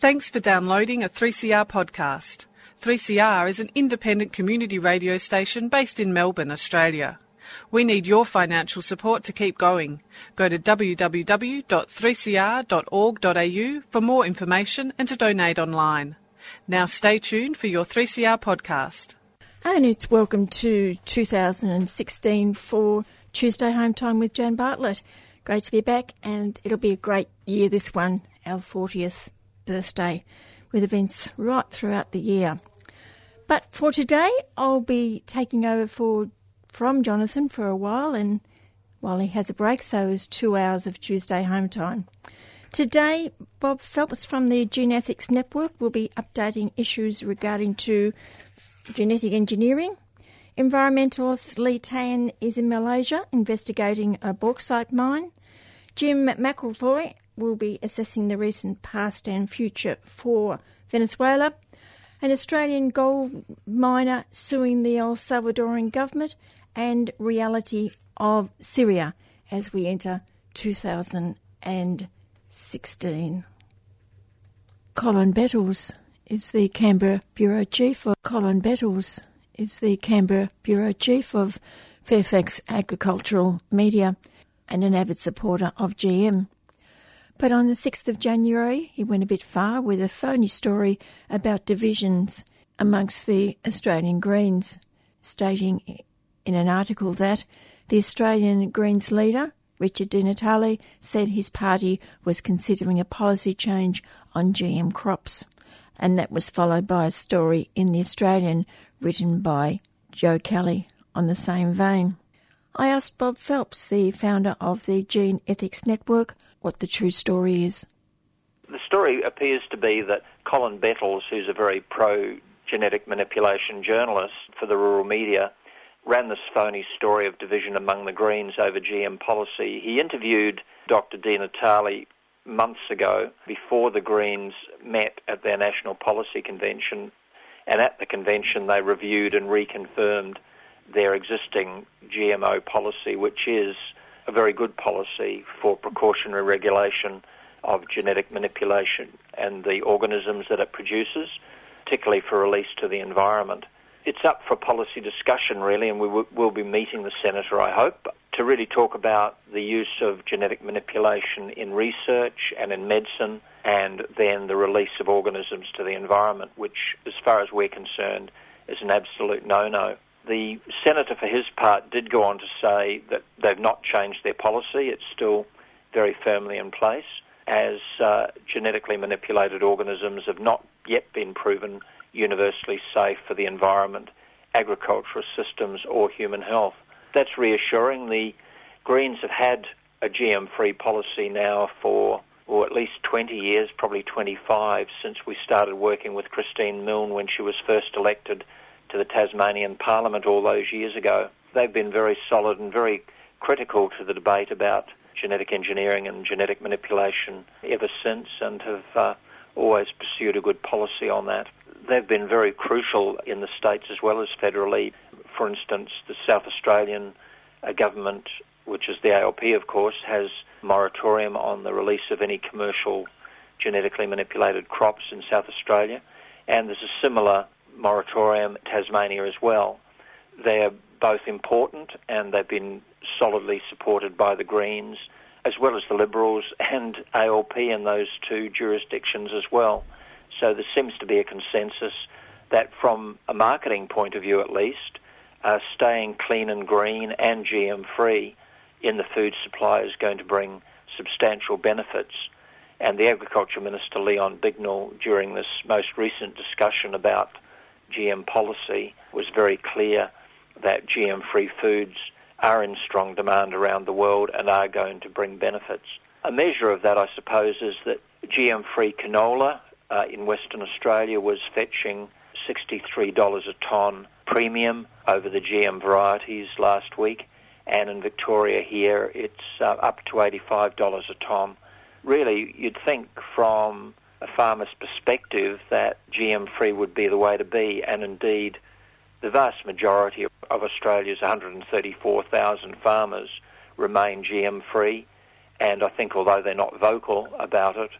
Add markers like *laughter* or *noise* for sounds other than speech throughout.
Thanks for downloading a 3CR podcast. 3CR is an independent community radio station based in Melbourne, Australia. We need your financial support to keep going. Go to www.3cr.org.au for more information and to donate online. Now stay tuned for your 3CR podcast. And it's welcome to 2016 for Tuesday Home Time with Jan Bartlett. Great to be back, and it'll be a great year this one, our 40th birthday, with events right throughout the year. But for today, I'll be taking over for from Jonathan for a while, and while he has a break, so is two hours of Tuesday home time. Today, Bob Phelps from the Gene Ethics Network will be updating issues regarding to genetic engineering. Environmentalist Lee Tan is in Malaysia investigating a bauxite mine. Jim McIlroy will be assessing the recent past and future for Venezuela. An Australian gold miner suing the El Salvadoran government and reality of Syria as we enter 2016. Colin Bettles is the Canberra Bureau Chief of Colin Bettles is the Canberra Bureau Chief of Fairfax Agricultural Media and an avid supporter of GM. But on the 6th of January, he went a bit far with a phony story about divisions amongst the Australian Greens, stating in an article that the Australian Greens leader, Richard Di Natale, said his party was considering a policy change on GM crops. And that was followed by a story in The Australian written by Joe Kelly on the same vein. I asked Bob Phelps, the founder of the Gene Ethics Network, what the true story is. The story appears to be that Colin Bettles, who's a very pro genetic manipulation journalist for the rural media, ran this phony story of division among the Greens over GM policy. He interviewed Dr. Di Natale months ago before the Greens met at their national policy convention, and at the convention they reviewed and reconfirmed their existing GMO policy, which is a very good policy for precautionary regulation of genetic manipulation and the organisms that it produces, particularly for release to the environment. It's up for policy discussion, really, and we will be meeting the Senator, I hope, to really talk about the use of genetic manipulation in research and in medicine, and then the release of organisms to the environment, which, as far as we're concerned, is an absolute no-no. The senator, for his part, did go on to say that they've not changed their policy. It's still very firmly in place, as uh, genetically manipulated organisms have not yet been proven universally safe for the environment, agricultural systems, or human health. That's reassuring. The Greens have had a GM-free policy now for or at least 20 years, probably 25, since we started working with Christine Milne when she was first elected to the Tasmanian Parliament all those years ago. They've been very solid and very critical to the debate about genetic engineering and genetic manipulation ever since and have uh, always pursued a good policy on that. They've been very crucial in the states as well as federally. For instance, the South Australian uh, government, which is the ALP of course, has moratorium on the release of any commercial genetically manipulated crops in South Australia. And there's a similar moratorium, Tasmania as well. They're both important and they've been solidly supported by the Greens as well as the Liberals and ALP in those two jurisdictions as well. So there seems to be a consensus that from a marketing point of view at least, uh, staying clean and green and GM free in the food supply is going to bring substantial benefits. And the Agriculture Minister Leon Bignell, during this most recent discussion about GM policy was very clear that GM free foods are in strong demand around the world and are going to bring benefits. A measure of that, I suppose, is that GM free canola uh, in Western Australia was fetching $63 a tonne premium over the GM varieties last week, and in Victoria here it's uh, up to $85 a tonne. Really, you'd think from a farmer's perspective that GM free would be the way to be, and indeed, the vast majority of Australia's 134,000 farmers remain GM free, and I think although they're not vocal about it,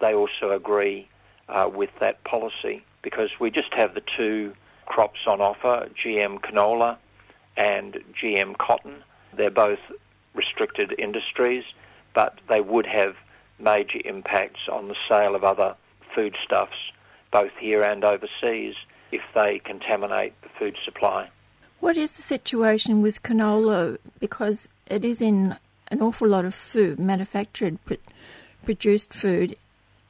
they also agree uh, with that policy because we just have the two crops on offer, GM canola and GM cotton. They're both restricted industries, but they would have major impacts on the sale of other foodstuffs, both here and overseas, if they contaminate the food supply. What is the situation with canola? Because it is in an awful lot of food, manufactured, produced food.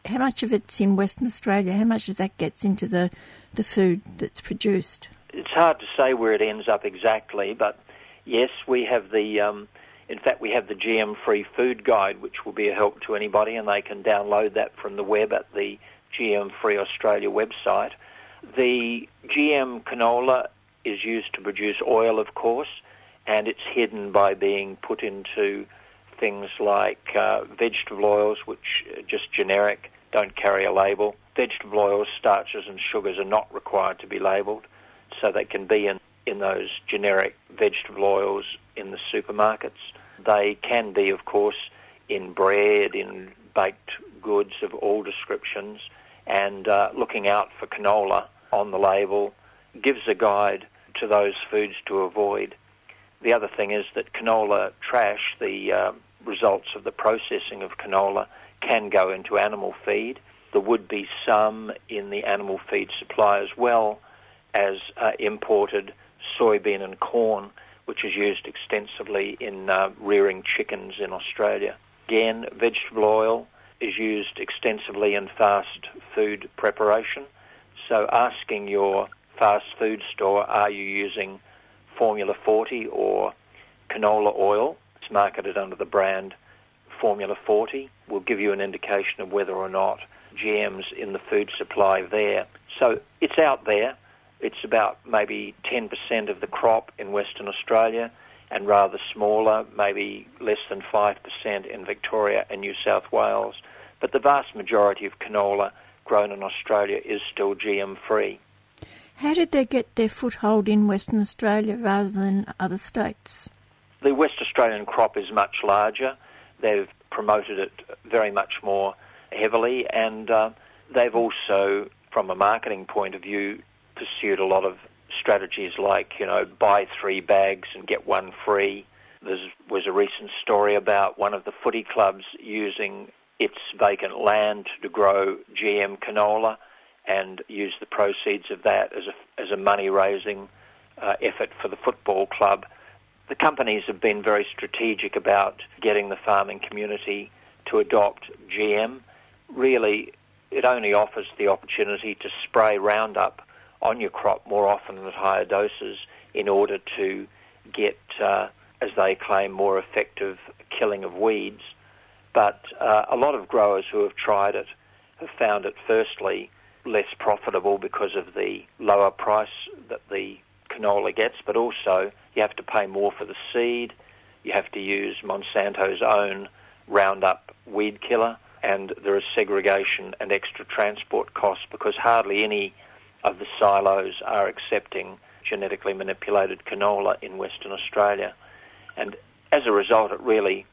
How much of it's in Western Australia? How much of that gets into the, the food that's produced? It's hard to say where it ends up exactly, but yes, we have the um, in fact, we have the GM Free Food Guide, which will be a help to anybody, and they can download that from the web at the GM Free Australia website. The GM canola is used to produce oil, of course, and it's hidden by being put into things like uh, vegetable oils, which are just generic, don't carry a label. Vegetable oils, starches, and sugars are not required to be labelled, so they can be in, in those generic vegetable oils in the supermarkets. They can be, of course, in bread, in baked goods of all descriptions, and uh, looking out for canola on the label gives a guide to those foods to avoid. The other thing is that canola trash, the uh, results of the processing of canola, can go into animal feed. There would be some in the animal feed supply as well as uh, imported soybean and corn which is used extensively in uh, rearing chickens in Australia. Again, vegetable oil is used extensively in fast food preparation. So asking your fast food store, are you using Formula 40 or canola oil? It's marketed under the brand Formula 40 will give you an indication of whether or not GM's in the food supply there. So it's out there. It's about maybe 10% of the crop in Western Australia and rather smaller, maybe less than 5% in Victoria and New South Wales. But the vast majority of canola grown in Australia is still GM free. How did they get their foothold in Western Australia rather than other states? The West Australian crop is much larger. They've promoted it very much more heavily, and uh, they've also, from a marketing point of view, pursued a lot of strategies like, you know, buy three bags and get one free. There was a recent story about one of the footy clubs using its vacant land to grow GM canola and use the proceeds of that as a, as a money raising uh, effort for the football club. The companies have been very strategic about getting the farming community to adopt GM. Really, it only offers the opportunity to spray Roundup on your crop more often at higher doses in order to get, uh, as they claim, more effective killing of weeds. But uh, a lot of growers who have tried it have found it firstly less profitable because of the lower price that the canola gets, but also you have to pay more for the seed. You have to use Monsanto's own Roundup weed killer, and there is segregation and extra transport costs because hardly any of the silos are accepting genetically manipulated canola in Western Australia. And as a result, it really,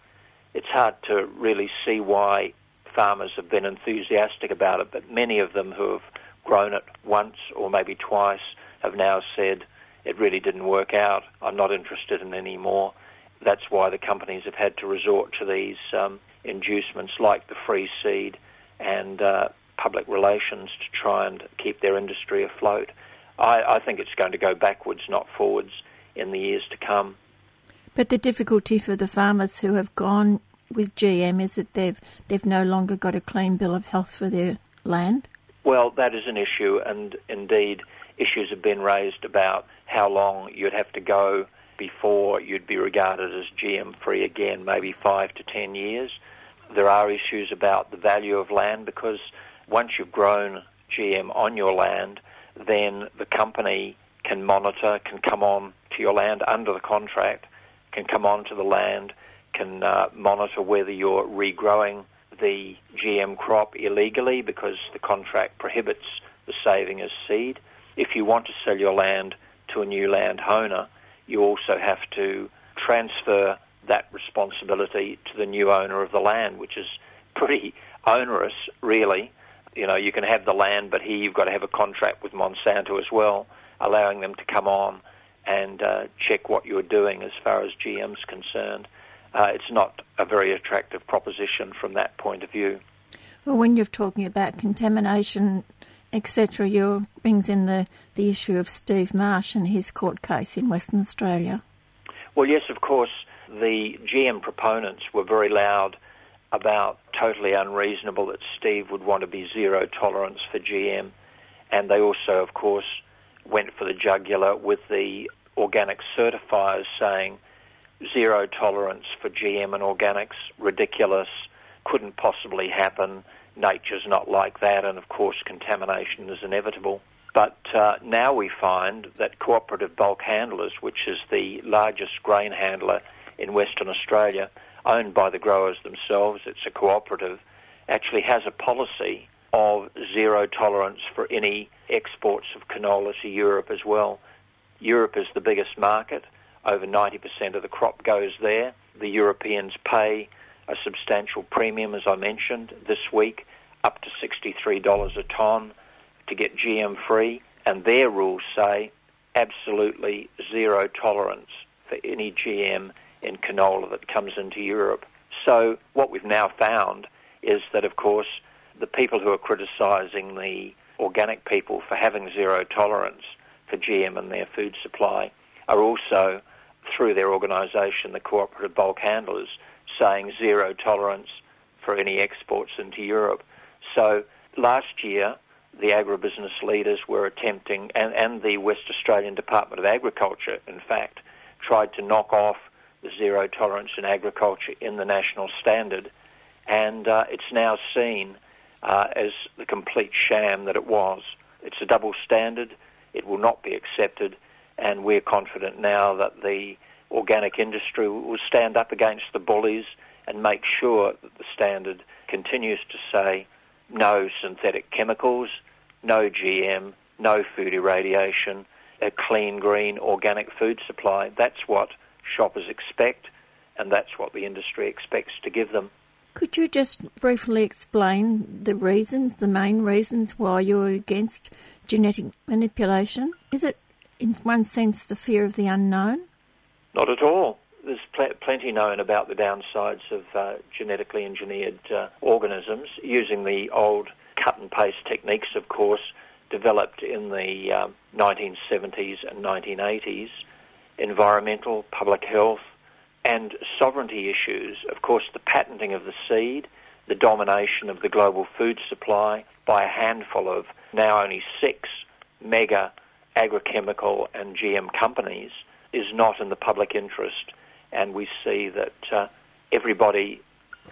it's hard to really see why farmers have been enthusiastic about it, but many of them who have grown it once or maybe twice have now said it really didn't work out. I'm not interested in any more. That's why the companies have had to resort to these um, inducements like the free seed and uh, public relations to try and keep their industry afloat. I, I think it's going to go backwards, not forwards, in the years to come. But the difficulty for the farmers who have gone with GM is that they've they've no longer got a clean bill of health for their land. Well, that is an issue, and indeed, issues have been raised about how long you'd have to go before you'd be regarded as GM free again, maybe five to ten years. There are issues about the value of land because once you've grown GM on your land, then the company can monitor, can come on to your land under the contract, can come on to the land, can uh, monitor whether you're regrowing the GM crop illegally because the contract prohibits the saving as seed. If you want to sell your land to a new landowner, you also have to transfer that responsibility to the new owner of the land, which is pretty onerous, really you know, you can have the land, but here you've got to have a contract with Monsanto as well, allowing them to come on and uh, check what you're doing as far as GM's concerned. Uh, it's not a very attractive proposition from that point of view. Well, when you're talking about contamination, etc., you brings in the, the issue of Steve Marsh and his court case in Western Australia. Well, yes, of course, the GM proponents were very loud about totally unreasonable that Steve would want to be zero tolerance for GM. And they also, of course, went for the jugular with the organic certifiers saying zero tolerance for GM and organics, ridiculous, couldn't possibly happen, nature's not like that, and of course contamination is inevitable. But uh, now we find that Cooperative Bulk Handlers, which is the largest grain handler in Western Australia, owned by the growers themselves, it's a cooperative, actually has a policy of zero tolerance for any exports of canola to Europe as well. Europe is the biggest market. Over 90% of the crop goes there. The Europeans pay a substantial premium, as I mentioned, this week, up to $63 a tonne to get GM free. And their rules say absolutely zero tolerance for any GM in canola that comes into Europe. So what we've now found is that, of course, the people who are criticising the organic people for having zero tolerance for GM and their food supply are also, through their organisation, the Cooperative Bulk Handlers, saying zero tolerance for any exports into Europe. So last year, the agribusiness leaders were attempting, and, and the West Australian Department of Agriculture, in fact, tried to knock off zero tolerance in agriculture in the national standard, and uh, it's now seen uh, as the complete sham that it was. It's a double standard. It will not be accepted, and we're confident now that the organic industry will stand up against the bullies and make sure that the standard continues to say no synthetic chemicals, no GM, no food irradiation, a clean, green, organic food supply. That's what shoppers expect, and that's what the industry expects to give them. Could you just briefly explain the reasons, the main reasons why you're against genetic manipulation? Is it, in one sense, the fear of the unknown? Not at all. There's pl- plenty known about the downsides of uh, genetically engineered uh, organisms using the old cut and paste techniques, of course, developed in the um, 1970s and 1980s. Environmental, public health, and sovereignty issues, of course, the patenting of the seed, the domination of the global food supply by a handful of now only six mega agrochemical and GM companies is not in the public interest. And we see that uh, everybody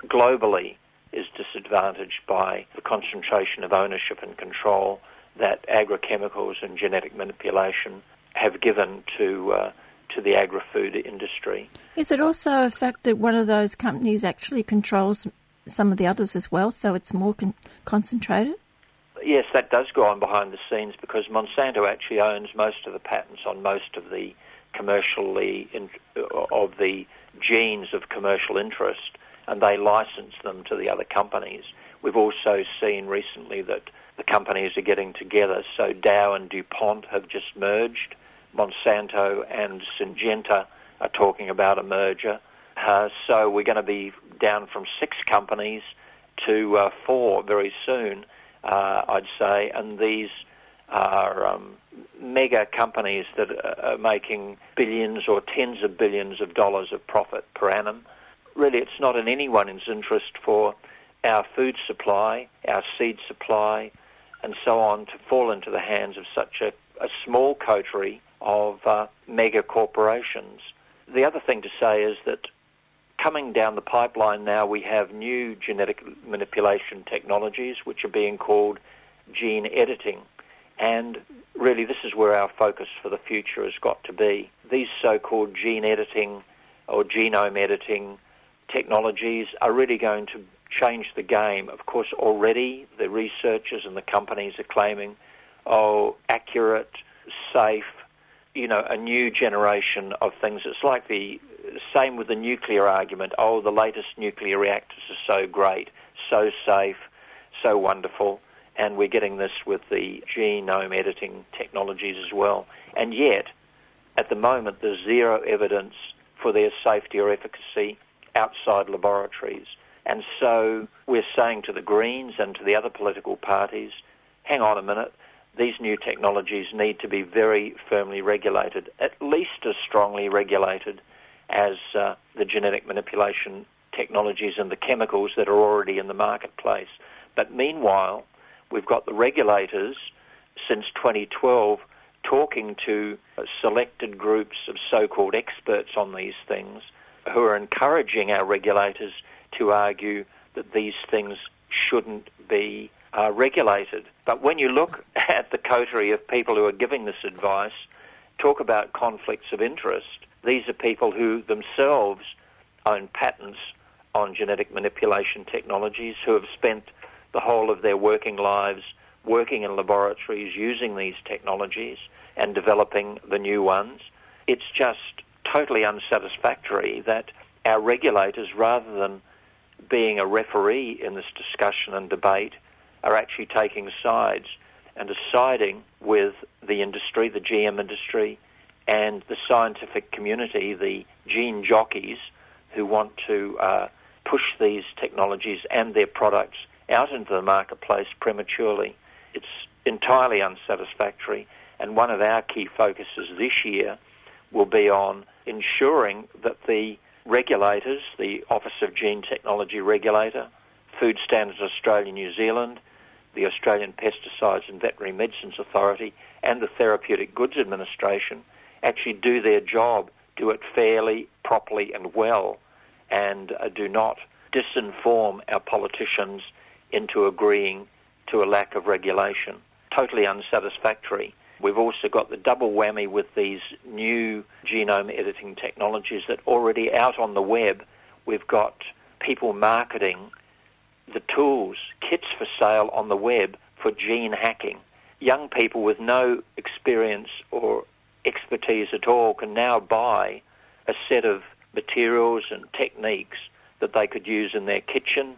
globally is disadvantaged by the concentration of ownership and control that agrochemicals and genetic manipulation have given to uh, to the agri-food industry. Is it also a fact that one of those companies actually controls some of the others as well, so it's more con- concentrated? Yes, that does go on behind the scenes because Monsanto actually owns most of the patents on most of the commercially in, of the genes of commercial interest, and they license them to the other companies. We've also seen recently that the companies are getting together. So Dow and DuPont have just merged Monsanto and Syngenta are talking about a merger. Uh, so we're going to be down from six companies to uh, four very soon, uh, I'd say, and these are um, mega companies that are making billions or tens of billions of dollars of profit per annum. Really, it's not in anyone's interest for our food supply, our seed supply, and so on to fall into the hands of such a, a small coterie of uh, mega corporations. The other thing to say is that coming down the pipeline now, we have new genetic manipulation technologies which are being called gene editing. And really, this is where our focus for the future has got to be. These so called gene editing or genome editing technologies are really going to change the game. Of course, already the researchers and the companies are claiming, oh, accurate, safe, you know, a new generation of things. It's like the same with the nuclear argument. Oh, the latest nuclear reactors are so great, so safe, so wonderful. and we're getting this with the genome editing technologies as well. And yet, at the moment, there's zero evidence for their safety or efficacy outside laboratories. And so we're saying to the Greens and to the other political parties, hang on a minute, these new technologies need to be very firmly regulated, at least as strongly regulated as uh, the genetic manipulation technologies and the chemicals that are already in the marketplace. But meanwhile, we've got the regulators since 2012 talking to selected groups of so-called experts on these things who are encouraging our regulators to argue that these things shouldn't be uh, regulated. But when you look *laughs* at the coterie of people who are giving this advice, talk about conflicts of interest. These are people who themselves own patents on genetic manipulation technologies, who have spent the whole of their working lives working in laboratories using these technologies and developing the new ones. It's just totally unsatisfactory that our regulators, rather than being a referee in this discussion and debate, are actually taking sides and are siding with the industry, the GM industry, and the scientific community, the gene jockeys who want to uh, push these technologies and their products out into the marketplace prematurely. It's entirely unsatisfactory, and one of our key focuses this year will be on ensuring that the regulators, the Office of Gene Technology Regulator, Food Standards Australia New Zealand, the Australian Pesticides and Veterinary Medicines Authority, and the Therapeutic Goods Administration actually do their job, do it fairly, properly, and well, and uh, do not disinform our politicians into agreeing to a lack of regulation. Totally unsatisfactory. We've also got the double whammy with these new genome editing technologies that already out on the web. We've got people marketing the tools, kits for sale on the web for gene hacking. Young people with no experience or expertise at all can now buy a set of materials and techniques that they could use in their kitchen,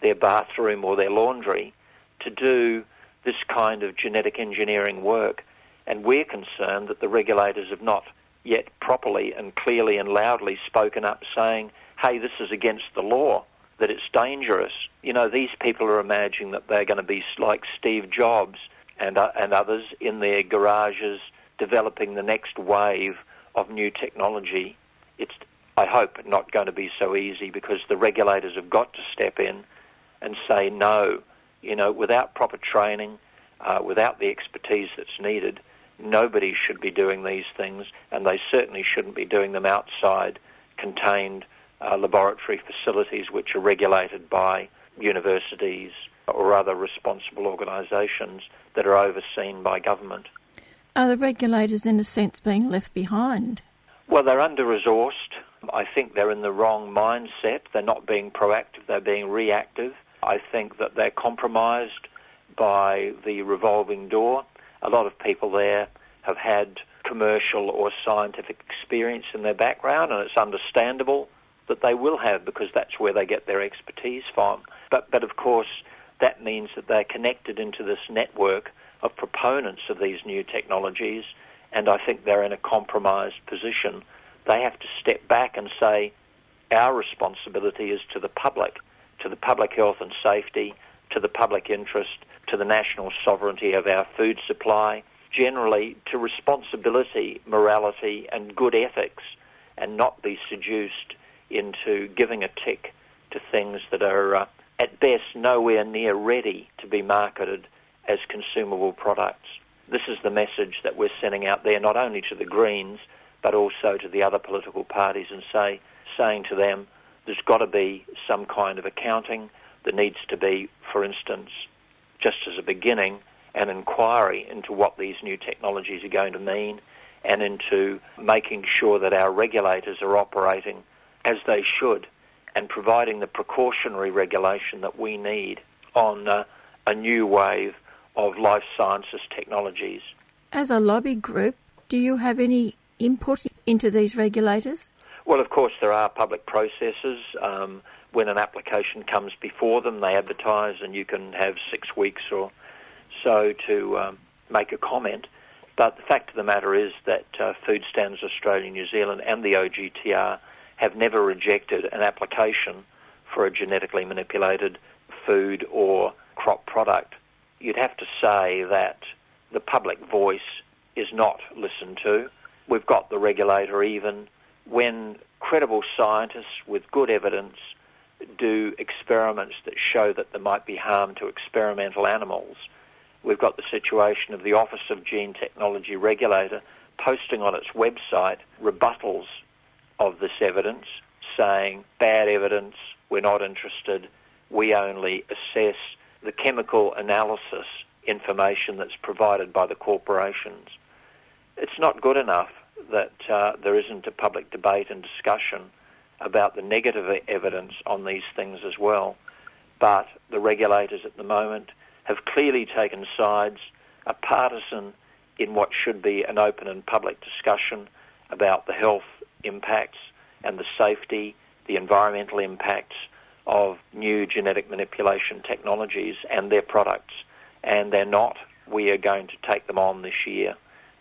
their bathroom, or their laundry to do this kind of genetic engineering work. And we're concerned that the regulators have not yet properly and clearly and loudly spoken up saying, hey, this is against the law that it's dangerous. You know, these people are imagining that they're going to be like Steve Jobs and, uh, and others in their garages developing the next wave of new technology. It's, I hope, not going to be so easy because the regulators have got to step in and say no. You know, without proper training, uh, without the expertise that's needed, nobody should be doing these things, and they certainly shouldn't be doing them outside contained uh, laboratory facilities which are regulated by universities or other responsible organisations that are overseen by government. Are the regulators, in a sense, being left behind? Well, they're under resourced. I think they're in the wrong mindset. They're not being proactive, they're being reactive. I think that they're compromised by the revolving door. A lot of people there have had commercial or scientific experience in their background, and it's understandable that they will have because that's where they get their expertise from. But, but of course, that means that they're connected into this network of proponents of these new technologies, and I think they're in a compromised position. They have to step back and say, our responsibility is to the public, to the public health and safety, to the public interest, to the national sovereignty of our food supply, generally to responsibility, morality, and good ethics, and not be seduced into giving a tick to things that are uh, at best nowhere near ready to be marketed as consumable products. This is the message that we're sending out there not only to the Greens but also to the other political parties and say, saying to them, there's got to be some kind of accounting. There needs to be, for instance, just as a beginning, an inquiry into what these new technologies are going to mean and into making sure that our regulators are operating as they should and providing the precautionary regulation that we need on uh, a new wave of life sciences technologies. As a lobby group, do you have any input into these regulators? Well, of course, there are public processes. Um, when an application comes before them, they advertise, and you can have six weeks or so to um, make a comment. But the fact of the matter is that uh, Food Standards Australia, New Zealand, and the OGTR have never rejected an application for a genetically manipulated food or crop product. You'd have to say that the public voice is not listened to. We've got the regulator even when credible scientists with good evidence do experiments that show that there might be harm to experimental animals. We've got the situation of the Office of Gene Technology Regulator posting on its website rebuttals of this evidence, saying bad evidence, we're not interested, we only assess the chemical analysis information that's provided by the corporations. It's not good enough that uh, there isn't a public debate and discussion about the negative evidence on these things as well. But the regulators at the moment have clearly taken sides, are partisan in what should be an open and public discussion about the health impacts and the safety, the environmental impacts of new genetic manipulation technologies and their products. And they're not. We are going to take them on this year.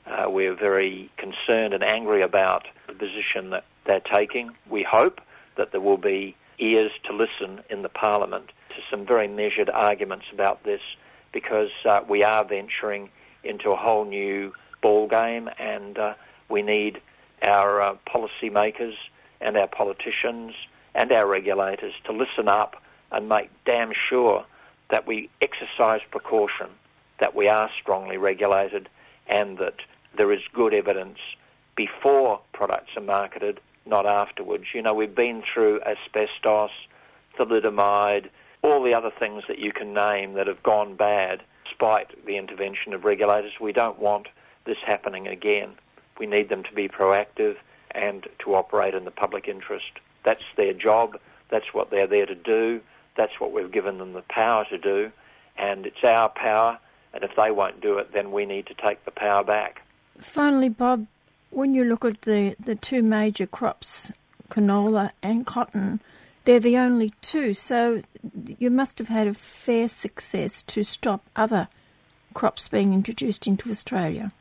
Uh, we're very concerned and angry about the position that they're taking. We hope that there will be ears to listen in the Parliament to some very measured arguments about this because uh, we are venturing into a whole new ball game and uh, we need our uh, policymakers and our politicians and our regulators to listen up and make damn sure that we exercise precaution, that we are strongly regulated and that there is good evidence before products are marketed, not afterwards. You know, we've been through asbestos, thalidomide, all the other things that you can name that have gone bad despite the intervention of regulators. We don't want this happening again. We need them to be proactive and to operate in the public interest. That's their job. That's what they're there to do. That's what we've given them the power to do. And it's our power. And if they won't do it, then we need to take the power back. Finally, Bob, when you look at the, the two major crops, canola and cotton, they're the only two. So you must have had a fair success to stop other crops being introduced into Australia.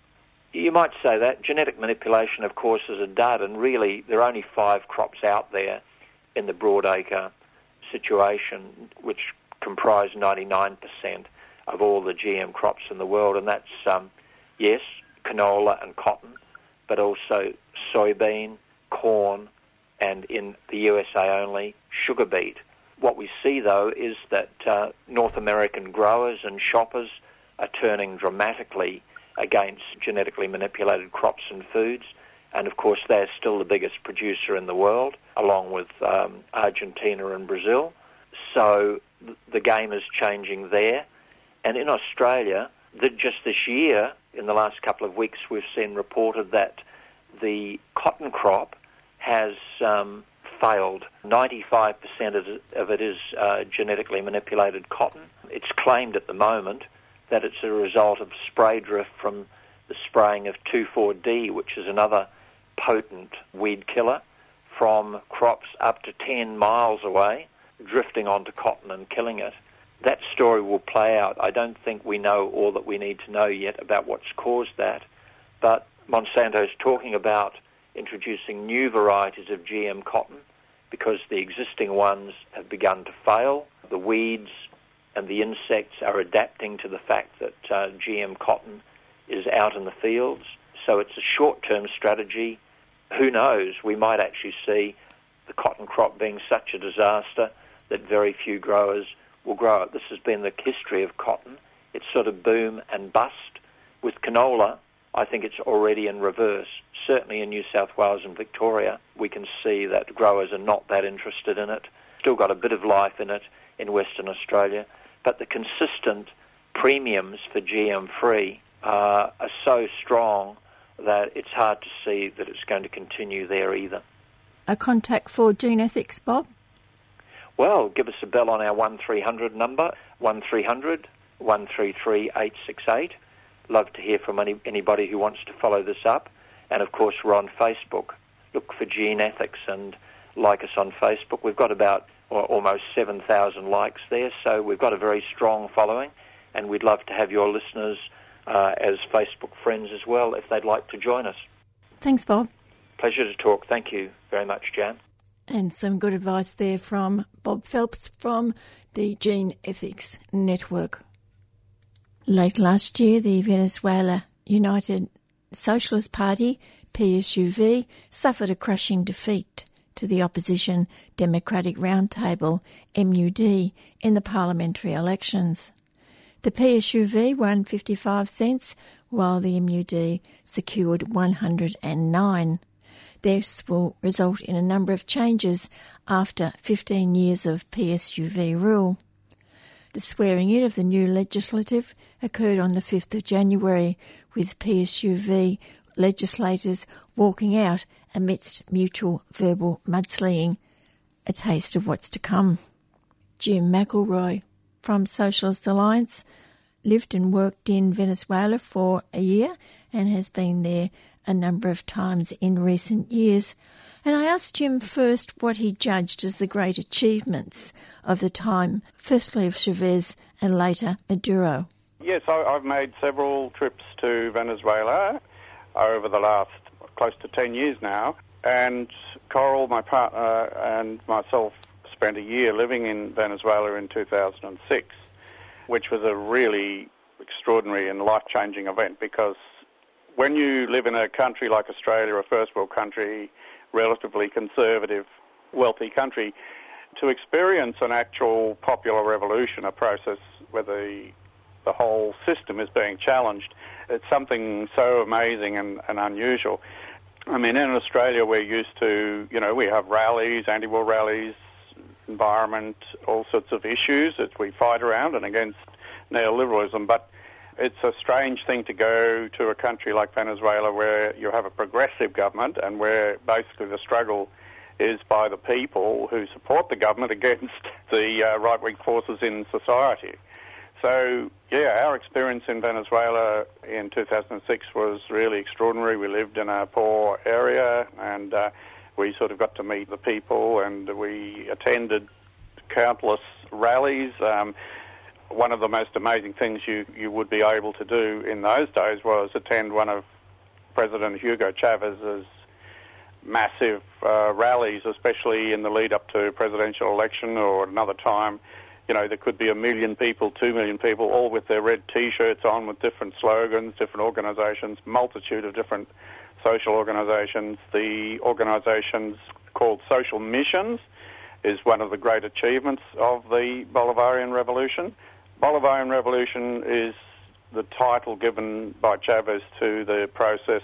You might say that. Genetic manipulation, of course, is a dud, and really there are only five crops out there in the broadacre situation, which comprise 99% of all the GM crops in the world, and that's, um, yes, canola and cotton, but also soybean, corn, and in the USA only, sugar beet. What we see, though, is that uh, North American growers and shoppers are turning dramatically against genetically manipulated crops and foods. And of course, they're still the biggest producer in the world, along with um, Argentina and Brazil. So the game is changing there. And in Australia, the, just this year, in the last couple of weeks, we've seen reported that the cotton crop has um, failed. 95% of it is uh, genetically manipulated cotton. It's claimed at the moment that it's a result of spray drift from the spraying of 2,4-D, which is another potent weed killer, from crops up to 10 miles away, drifting onto cotton and killing it. That story will play out. I don't think we know all that we need to know yet about what's caused that, but Monsanto is talking about introducing new varieties of GM cotton because the existing ones have begun to fail. The weeds and the insects are adapting to the fact that uh, GM cotton is out in the fields. So it's a short-term strategy. Who knows? We might actually see the cotton crop being such a disaster that very few growers will grow it. This has been the history of cotton. It's sort of boom and bust. With canola, I think it's already in reverse. Certainly in New South Wales and Victoria, we can see that growers are not that interested in it. Still got a bit of life in it in Western Australia, but the consistent premiums for GM free uh, are so strong that it's hard to see that it's going to continue there either. A contact for Gene Ethics, Bob? Well, give us a bell on our 1300 number, 1300 133 868 love to hear from any, anybody who wants to follow this up. And of course, we're on Facebook. Look for Gene Ethics and like us on Facebook. We've got about almost 7,000 likes there, so we've got a very strong following. and we'd love to have your listeners uh, as Facebook friends as well if they'd like to join us. Thanks, Bob. Pleasure to talk. Thank you very much, Jan. And some good advice there from Bob Phelps from the Gene Ethics Network. Late last year, the Venezuela United Socialist Party, PSUV, suffered a crushing defeat to the opposition Democratic Roundtable, MUD, in the parliamentary elections. The PSUV won 55 cents, while the MUD secured 109. This will result in a number of changes after 15 years of PSUV rule. The swearing in of the new legislative occurred on the 5th of January, with PSUV legislators walking out amidst mutual verbal mudslinging, a taste of what's to come. Jim McIlroy from Socialist Alliance lived and worked in Venezuela for a year and has been there a number of times in recent years. And I asked Jim first what he judged as the great achievements of the time, firstly of Chavez and later Maduro. Yes, I've made several trips to Venezuela over the last close to 10 years now. And Coral, my partner, and myself spent a year living in Venezuela in 2006, which was a really extraordinary and life changing event because when you live in a country like Australia, a first world country, relatively conservative, wealthy country, to experience an actual popular revolution, a process where the the whole system is being challenged, it's something so amazing and, and unusual. I mean, in Australia, we're used to, you know, we have rallies, anti-war rallies, environment, all sorts of issues that we fight around and against neoliberalism. But it's a strange thing to go to a country like Venezuela where you have a progressive government and where basically the struggle is by the people who support the government *laughs* against the uh, right-wing forces in society. So, yeah, our experience in Venezuela in 2006 was really extraordinary. We lived in a poor area and uh, we sort of got to meet the people and we attended countless rallies. Um, one of the most amazing things you, you would be able to do in those days was attend one of President Hugo Chavez's massive uh, rallies, especially in the lead up to presidential election or another time you know, there could be a million people, two million people, all with their red T-shirts on with different slogans, different organisations, multitude of different social organisations. The organisations called Social Missions is one of the great achievements of the Bolivarian Revolution. Bolivarian Revolution is the title given by Chavez to the process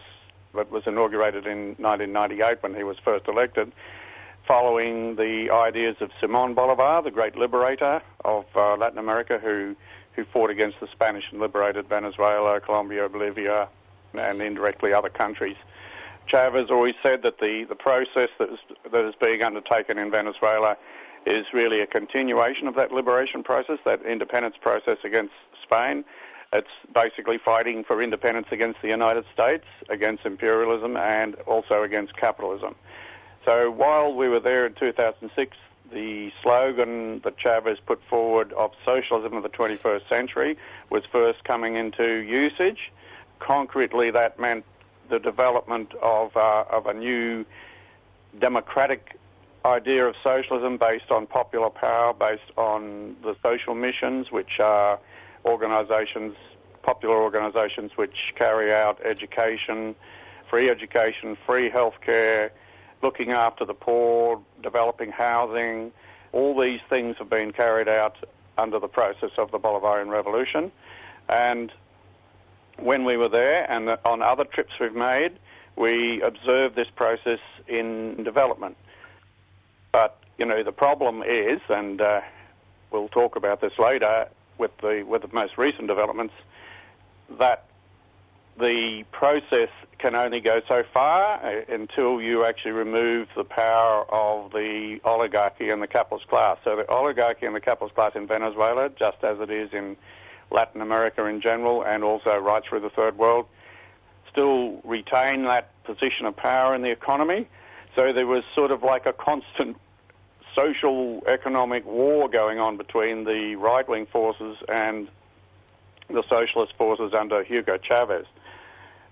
that was inaugurated in 1998 when he was first elected following the ideas of Simon Bolivar, the great liberator of uh, Latin America, who who fought against the Spanish and liberated Venezuela, Colombia, Bolivia, and indirectly other countries. Chavez always said that the, the process that is, that is being undertaken in Venezuela is really a continuation of that liberation process, that independence process against Spain. It's basically fighting for independence against the United States, against imperialism, and also against capitalism. So while we were there in 2006, the slogan that Chavez put forward of socialism of the 21st century was first coming into usage. Concretely, that meant the development of, uh, of a new democratic idea of socialism based on popular power, based on the social missions, which are organisations, popular organisations which carry out education, free education, free healthcare, looking after the poor, developing housing. All these things have been carried out under the process of the Bolivarian Revolution. And when we were there and on other trips we've made, we observed this process in development. But, you know, the problem is, and uh, we'll talk about this later with the, with the most recent developments, that the process can only go so far uh, until you actually remove the power of the oligarchy and the capitalist class. So the oligarchy and the capitalist class in Venezuela, just as it is in Latin America in general and also right through the third world, still retain that position of power in the economy. So there was sort of like a constant social economic war going on between the right wing forces and the socialist forces under Hugo Chavez.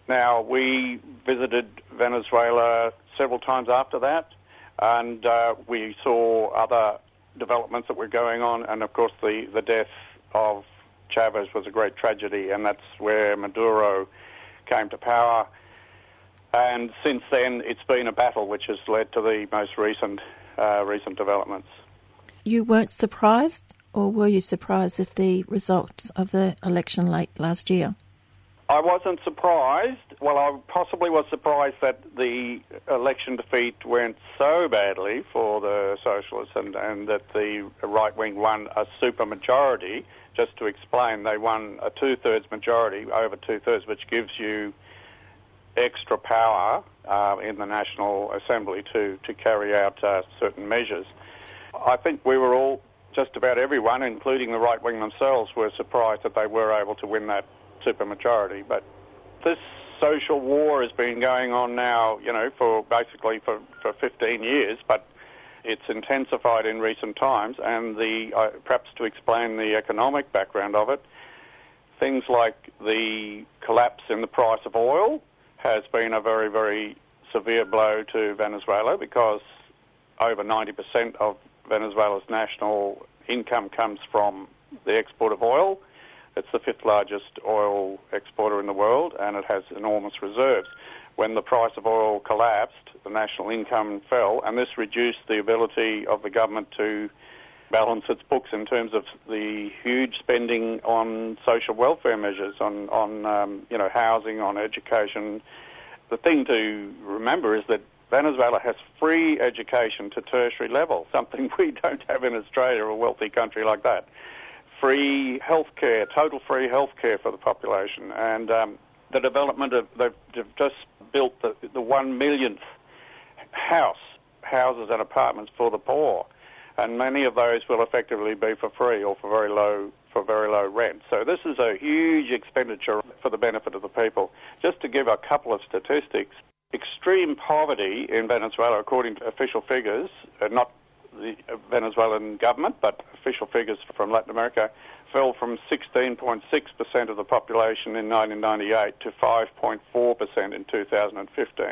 Now, we visited Venezuela several times after that, and uh, we saw other developments that were going on, and of course, the, the death of Chavez was a great tragedy, and that's where Maduro came to power. And since then, it's been a battle which has led to the most recent uh, recent developments. You weren't surprised, or were you surprised at the results of the election late last year? I wasn't surprised. Well, I possibly was surprised that the election defeat went so badly for the socialists and, and that the right wing won a super majority. Just to explain, they won a two thirds majority, over two thirds, which gives you extra power uh, in the National Assembly to, to carry out uh, certain measures. I think we were all, just about everyone, including the right wing themselves, were surprised that they were able to win that supermajority. But this social war has been going on now, you know, for basically for, for 15 years, but it's intensified in recent times. And the uh, perhaps to explain the economic background of it, things like the collapse in the price of oil has been a very, very severe blow to Venezuela because over 90% of Venezuela's national income comes from the export of oil. It's the fifth largest oil exporter in the world and it has enormous reserves. When the price of oil collapsed, the national income fell, and this reduced the ability of the government to balance its books in terms of the huge spending on social welfare measures, on, on um, you know, housing, on education. The thing to remember is that Venezuela has free education to tertiary level, something *laughs* we don't have in Australia, a wealthy country like that free healthcare, total free healthcare for the population, and um, the development of they've, just built the, the one millionth house, houses and apartments for the poor, and many of those will effectively be for free or for very low for very low rent. So this is a huge expenditure for the benefit of the people. Just to give a couple of statistics, extreme poverty in Venezuela, according to official figures, uh, not the Venezuelan government, but official figures from Latin America, fell from 16.6% of the population in 1998 to 5.4% in 2015.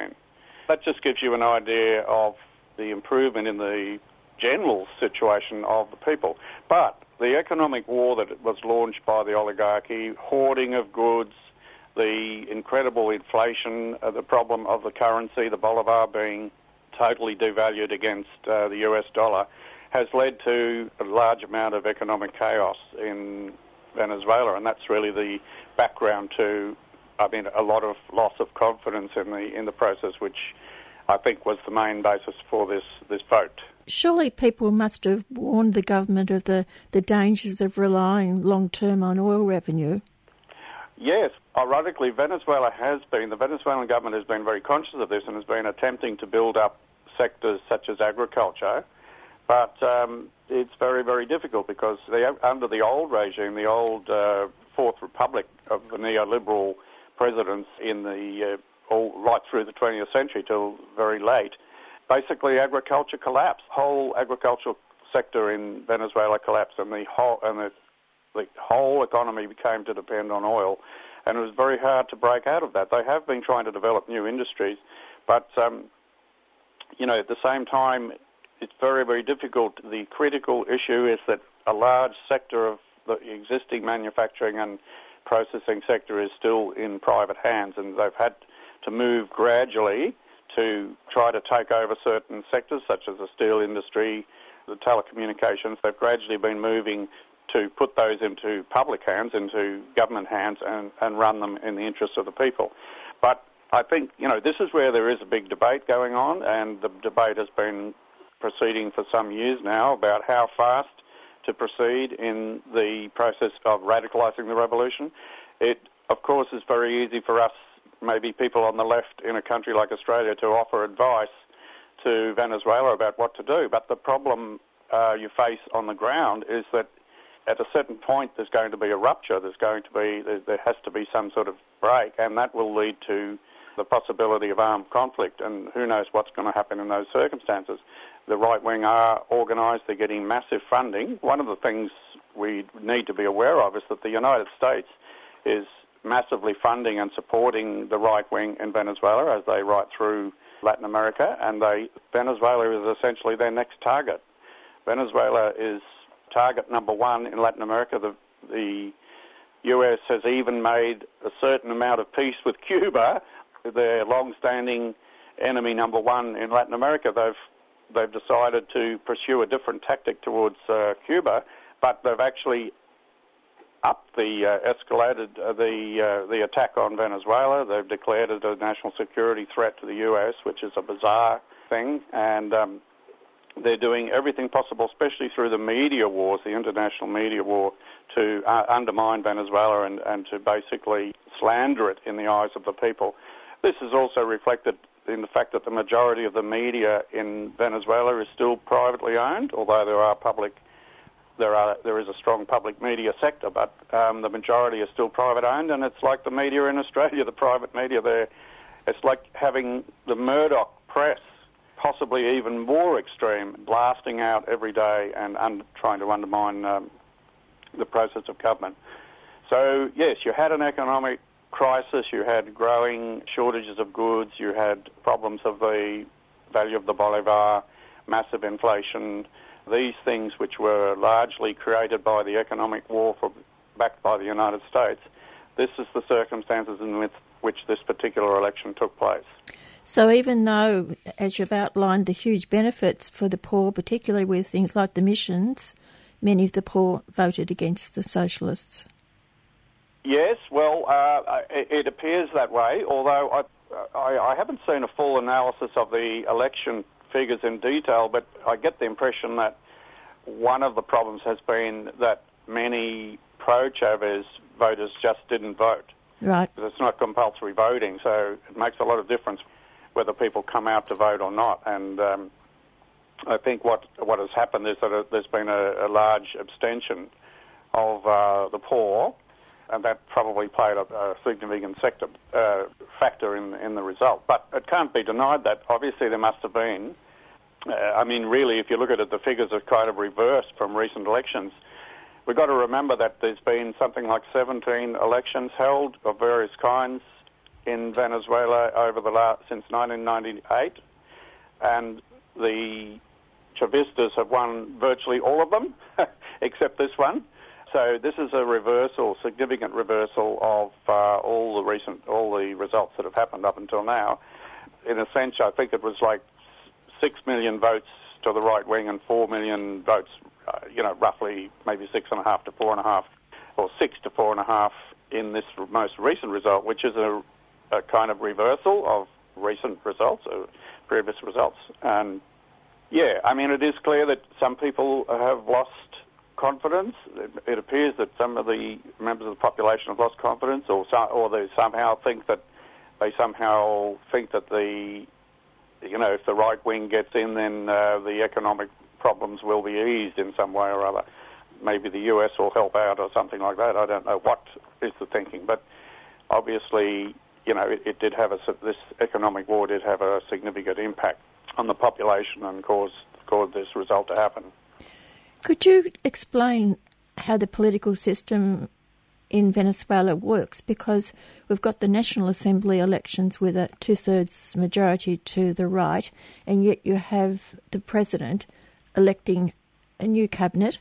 That just gives you an idea of the improvement in the general situation of the people. But the economic war that was launched by the oligarchy, hoarding of goods, the incredible inflation, uh, the problem of the currency, the bolivar being totally devalued against uh, the US dollar, has led to a large amount of economic chaos in Venezuela, and that's really the background to, I mean, a lot of loss of confidence in the in the process, which I think was the main basis for this this vote. Surely people must have warned the government of the, the dangers of relying long term on oil revenue. Yes, ironically, Venezuela has been, the Venezuelan government has been very conscious of this and has been attempting to build up sectors such as agriculture, but um, it's very, very difficult because under the old regime, the old uh, Fourth Republic of the neoliberal presidents in the uh, all right through the 20th century till very late, basically agriculture collapsed. Whole agricultural sector in Venezuela collapsed, and the whole and the, the whole economy became to depend on oil, and it was very hard to break out of that. They have been trying to develop new industries, but um, you know, at the same time, it's very, very difficult. The critical issue is that a large sector of the existing manufacturing and processing sector is still in private hands, and they've had to move gradually to try to take over certain sectors, such as the steel industry, the telecommunications. They've gradually been moving to put those into public hands, into government hands, and, and run them in the interest of the people. But I think, you know, this is where there is a big debate going on, and the debate has been proceeding for some years now about how fast to proceed in the process of radicalising the revolution. It, of course, is very easy for us, maybe people on the left in a country like Australia, to offer advice to Venezuela about what to do. But the problem uh, you face on the ground is that at a certain point there's going to be a rupture. There's going to be there, there has to be some sort of break, and that will lead to the possibility of armed conflict, and who knows what's going to happen in those circumstances. The right wing are organised, they're getting massive funding. One of the things we need to be aware of is that the United States is massively funding and supporting the right wing in Venezuela as they right through Latin America, and they, Venezuela is essentially their next target. Venezuela is target number one in Latin America. The, the US has even made a certain amount of peace with Cuba, their long-standing enemy number one in Latin America. They've they've decided to pursue a different tactic towards uh, Cuba, but they've actually upped the uh, escalated uh, the uh, the attack on Venezuela. They've declared it a national security threat to the U.S., which is a bizarre thing, and um, they're doing everything possible, especially through the media wars, the international media war, to uh, undermine Venezuela and, and to basically slander it in the eyes of the people. This is also reflected in the fact that the majority of the media in Venezuela is still privately owned, although there are public there are there is a strong public media sector, but um, the majority is still private owned, and it's like the media in Australia, *laughs* the private media there. It's like having the Murdoch press, possibly even more extreme, blasting out every day and un- trying to undermine um, the process of government. So yes, you had an economic crisis, you had growing shortages of goods, you had problems of the value of the bolivar, massive inflation, these things which were largely created by the economic war for, backed by the United States, this is the circumstances in which, which this particular election took place. So even though, as you've outlined, the huge benefits for the poor, particularly with things like the missions, many of the poor voted against the socialists. Yes, well, uh, it, appears that way, although I, I, I, haven't seen a full analysis of the election figures in detail, but I get the impression that one of the problems has been that many pro Chavez voters just didn't vote. Right. Because it's not compulsory voting, so it makes a lot of difference whether people come out to vote or not. And um, I think what what has happened is that there's been a, a large abstention of uh, the poor, and that probably played a, a significant sector, uh, factor in in the result. But it can't be denied that obviously there must have been. Uh, I mean, really, if you look at it, the figures have kind of reversed from recent elections. We've got to remember that there's been something like 17 elections held of various kinds in Venezuela over the last since 1998, and the Chavistas have won virtually all of them, *laughs* except this one. So this is a reversal, significant reversal of uh, all the recent, all the results that have happened up until now. In a sense, I think it was like six million votes to the right wing and four million votes, uh, you know, roughly maybe six and a half to four and a half, or six to four and a half in this most recent result, which is a, a kind of reversal of recent results, or uh, previous results. And yeah, I mean, it is clear that some people have lost confidence. It, appears that some of the members of the population have lost confidence, or some, or they somehow think that they somehow think that the you know if the right wing gets in, then uh, the economic problems will be eased in some way or other. Maybe the US will help out or something like that. I don't know what is the thinking, but obviously, you know, it, it did have a this economic war did have a significant impact on the population and caused caused this result to happen. Could you explain how the political system in Venezuela works? Because we've got the National Assembly elections with a two thirds majority to the right, and yet you have the president electing a new cabinet,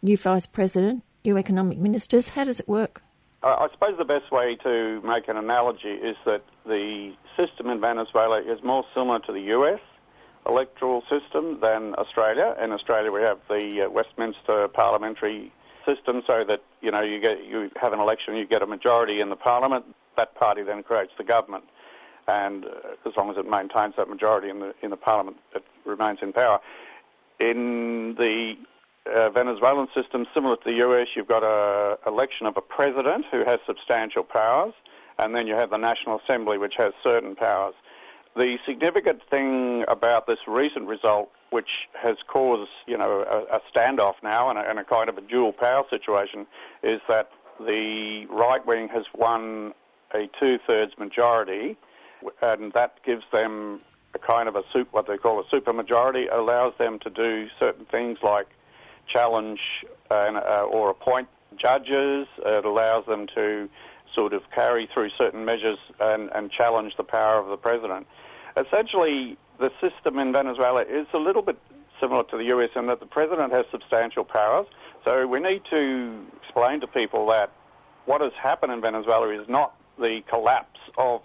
new vice president, new economic ministers. How does it work? I suppose the best way to make an analogy is that the system in Venezuela is more similar to the US electoral system than Australia. In Australia, we have the uh, Westminster parliamentary system, so that you know you get you have an election, you get a majority in the parliament. That party then creates the government, and uh, as long as it maintains that majority in the in the parliament, it remains in power. In the uh, Venezuelan system, similar to the US, you've got a election of a president who has substantial powers, and then you have the National Assembly, which has certain powers. The significant thing about this recent result, which has caused, you know, a, a standoff now and a, and a kind of a dual power situation, is that the right wing has won a two-thirds majority, and that gives them a kind of a super, what they call a super majority, allows them to do certain things like challenge uh, uh, or appoint judges. It allows them to sort of carry through certain measures and, and challenge the power of the president. Essentially, the system in Venezuela is a little bit similar to the US in that the president has substantial powers. So we need to explain to people that what has happened in Venezuela is not the collapse of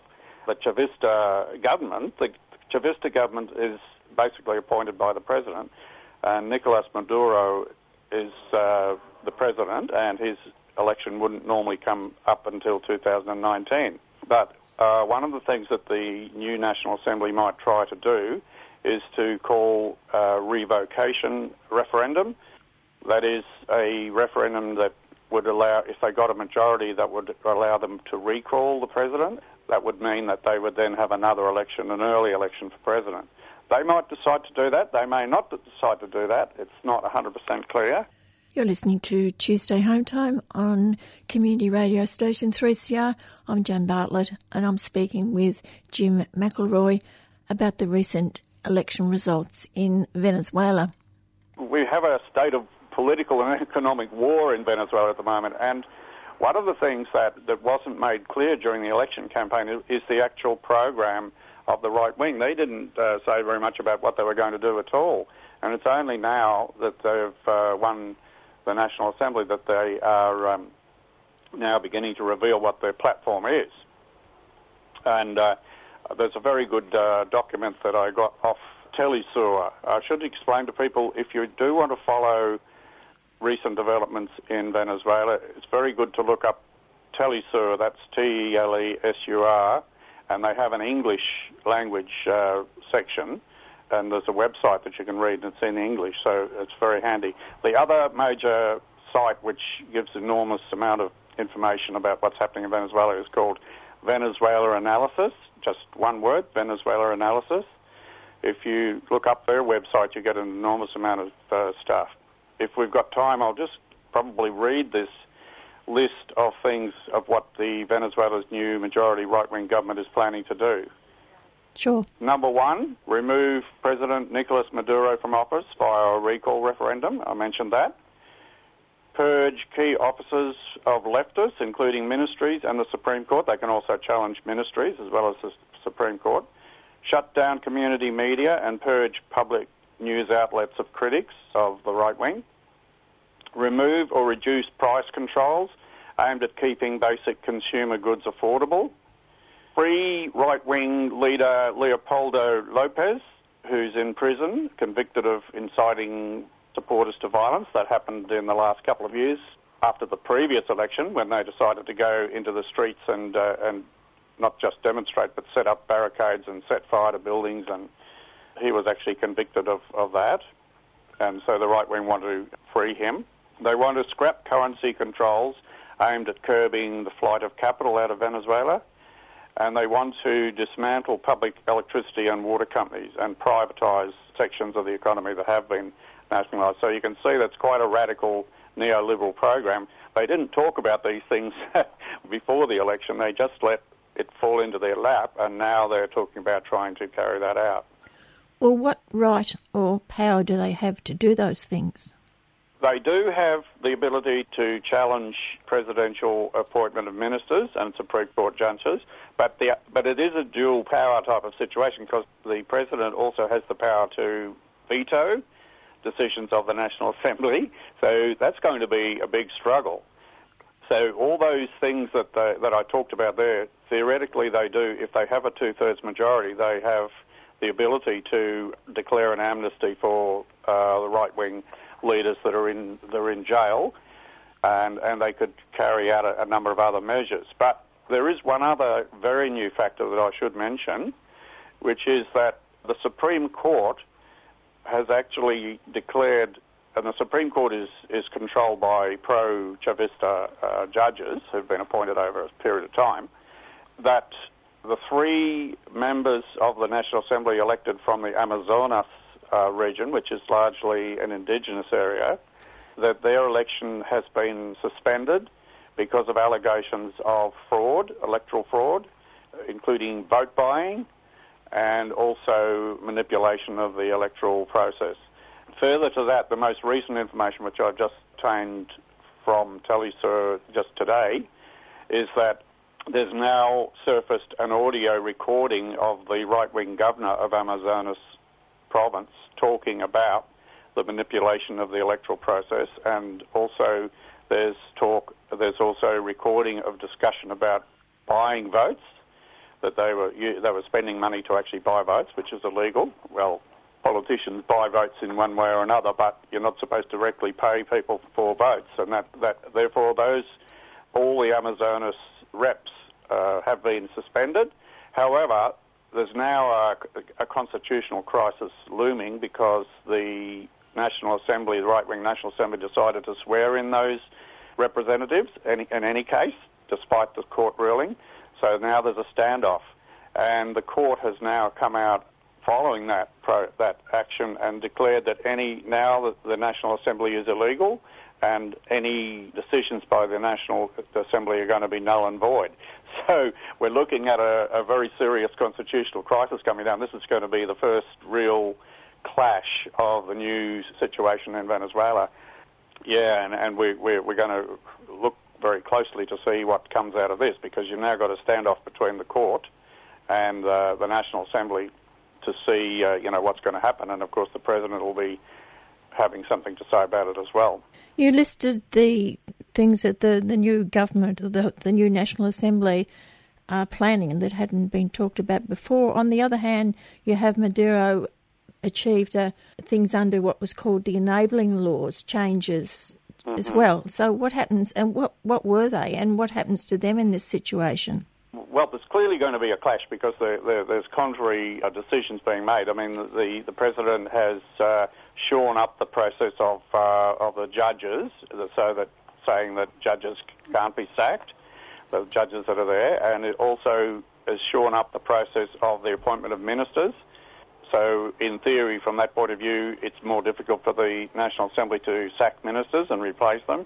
the Chavista government. The Chavista government is basically appointed by the president, and Nicolas Maduro is uh, the president, and his election wouldn't normally come up until 2019. But uh, one of the things that the new National Assembly might try to do is to call a revocation referendum. That is a referendum that would allow, if they got a majority, that would allow them to recall the president. That would mean that they would then have another election, an early election for president. They might decide to do that. They may not decide to do that. It's not 100% clear. You're listening to Tuesday Home Time on community radio station 3CR. I'm Jan Bartlett and I'm speaking with Jim McIlroy about the recent election results in Venezuela. We have a state of political and economic war in Venezuela at the moment and one of the things that, that wasn't made clear during the election campaign is, is the actual program of the right wing. They didn't uh, say very much about what they were going to do at all. And it's only now that they've uh, won the National Assembly that they are um, now beginning to reveal what their platform is. And uh, there's a very good uh, document that I got off Telesur. I should explain to people if you do want to follow recent developments in Venezuela, it's very good to look up Telesur, that's T E L E S U R, and they have an English language uh, section and there's a website that you can read and it's in English, so it's very handy. The other major site which gives enormous amount of information about what's happening in Venezuela is called Venezuela Analysis, just one word, Venezuela Analysis. If you look up their website, you get an enormous amount of uh, stuff. If we've got time, I'll just probably read this list of things of what the Venezuela's new majority right-wing government is planning to do. Sure. Number one, remove President Nicolas Maduro from office via a recall referendum. I mentioned that. Purge key officers of leftists, including ministries and the Supreme Court. They can also challenge ministries as well as the Supreme Court. Shut down community media and purge public news outlets of critics of the right wing. Remove or reduce price controls aimed at keeping basic consumer goods affordable free right wing leader Leopoldo Lopez, who's in prison, convicted of inciting supporters to violence. That happened in the last couple of years after the previous election when they decided to go into the streets and, uh, and not just demonstrate but set up barricades and set fire to buildings. And he was actually convicted of, of that. And so the right wing want to free him. They want to scrap currency controls aimed at curbing the flight of capital out of Venezuela and they want to dismantle public electricity and water companies and privatise sections of the economy that have been nationalised. So you can see that's quite a radical neoliberal program. They didn't talk about these things *laughs* before the election. They just let it fall into their lap, and now they're talking about trying to carry that out. Well, what right or power do they have to do those things? They do have the ability to challenge presidential appointment of ministers and Supreme Court judges, but the, but it is a dual power type of situation because the president also has the power to veto decisions of the National *laughs* Assembly. So that's going to be a big struggle. So all those things that they, that I talked about there, theoretically they do. If they have a two-thirds majority, they have the ability to declare an amnesty for uh, the right-wing leaders that are in that are in jail, and and they could carry out a, a number of other measures. But there is one other very new factor that I should mention, which is that the Supreme Court has actually declared, and the Supreme Court is, is controlled by pro Chavista uh, judges who've been appointed over a period of time, that the three members of the National Assembly elected from the Amazonas uh, region, which is largely an indigenous area, that their election has been suspended because of allegations of fraud, electoral fraud, including vote buying and also manipulation of the electoral process. Further to that, the most recent information which I've just obtained from Telesur just today is that there's now surfaced an audio recording of the right-wing governor of Amazonas province talking about the manipulation of the electoral process, and also there's talk. There's also recording of discussion about buying votes that they were they were spending money to actually buy votes, which is illegal. Well, politicians buy votes in one way or another, but you're not supposed to directly pay people for votes, and that, that therefore those all the Amazonas reps uh, have been suspended. However, there's now a, a, constitutional crisis looming because the National Assembly, the right-wing National Assembly, decided to swear in those representatives in, in any case, despite the court ruling. So now there's a standoff, and the court has now come out following that pro, that action and declared that any now the National Assembly is illegal and any decisions by the National Assembly are going to be null and void. So we're looking at a, a very serious constitutional crisis coming down. This is going to be the first real clash of the new situation in Venezuela. Yeah, and, and we, we're, we're going to look very closely to see what comes out of this because you've now got a standoff between the court and uh, the National Assembly to see, uh, you know, what's going to happen. And of course, the president will be having something to say about it as well. You listed the things that the, the new government, the, the new National Assembly, are planning and that hadn't been talked about before. On the other hand, you have Maduro achieved uh, things under what was called the enabling laws changes mm-hmm. as well. So, what happens and what, what were they and what happens to them in this situation? Well, there's clearly going to be a clash because there, there, there's contrary uh, decisions being made. I mean, the, the president has uh, shorn up the process of, uh, of the judges so that saying that judges can't be sacked, the judges that are there, and it also has shorn up the process of the appointment of ministers. So, in theory, from that point of view, it's more difficult for the National Assembly to sack ministers and replace them.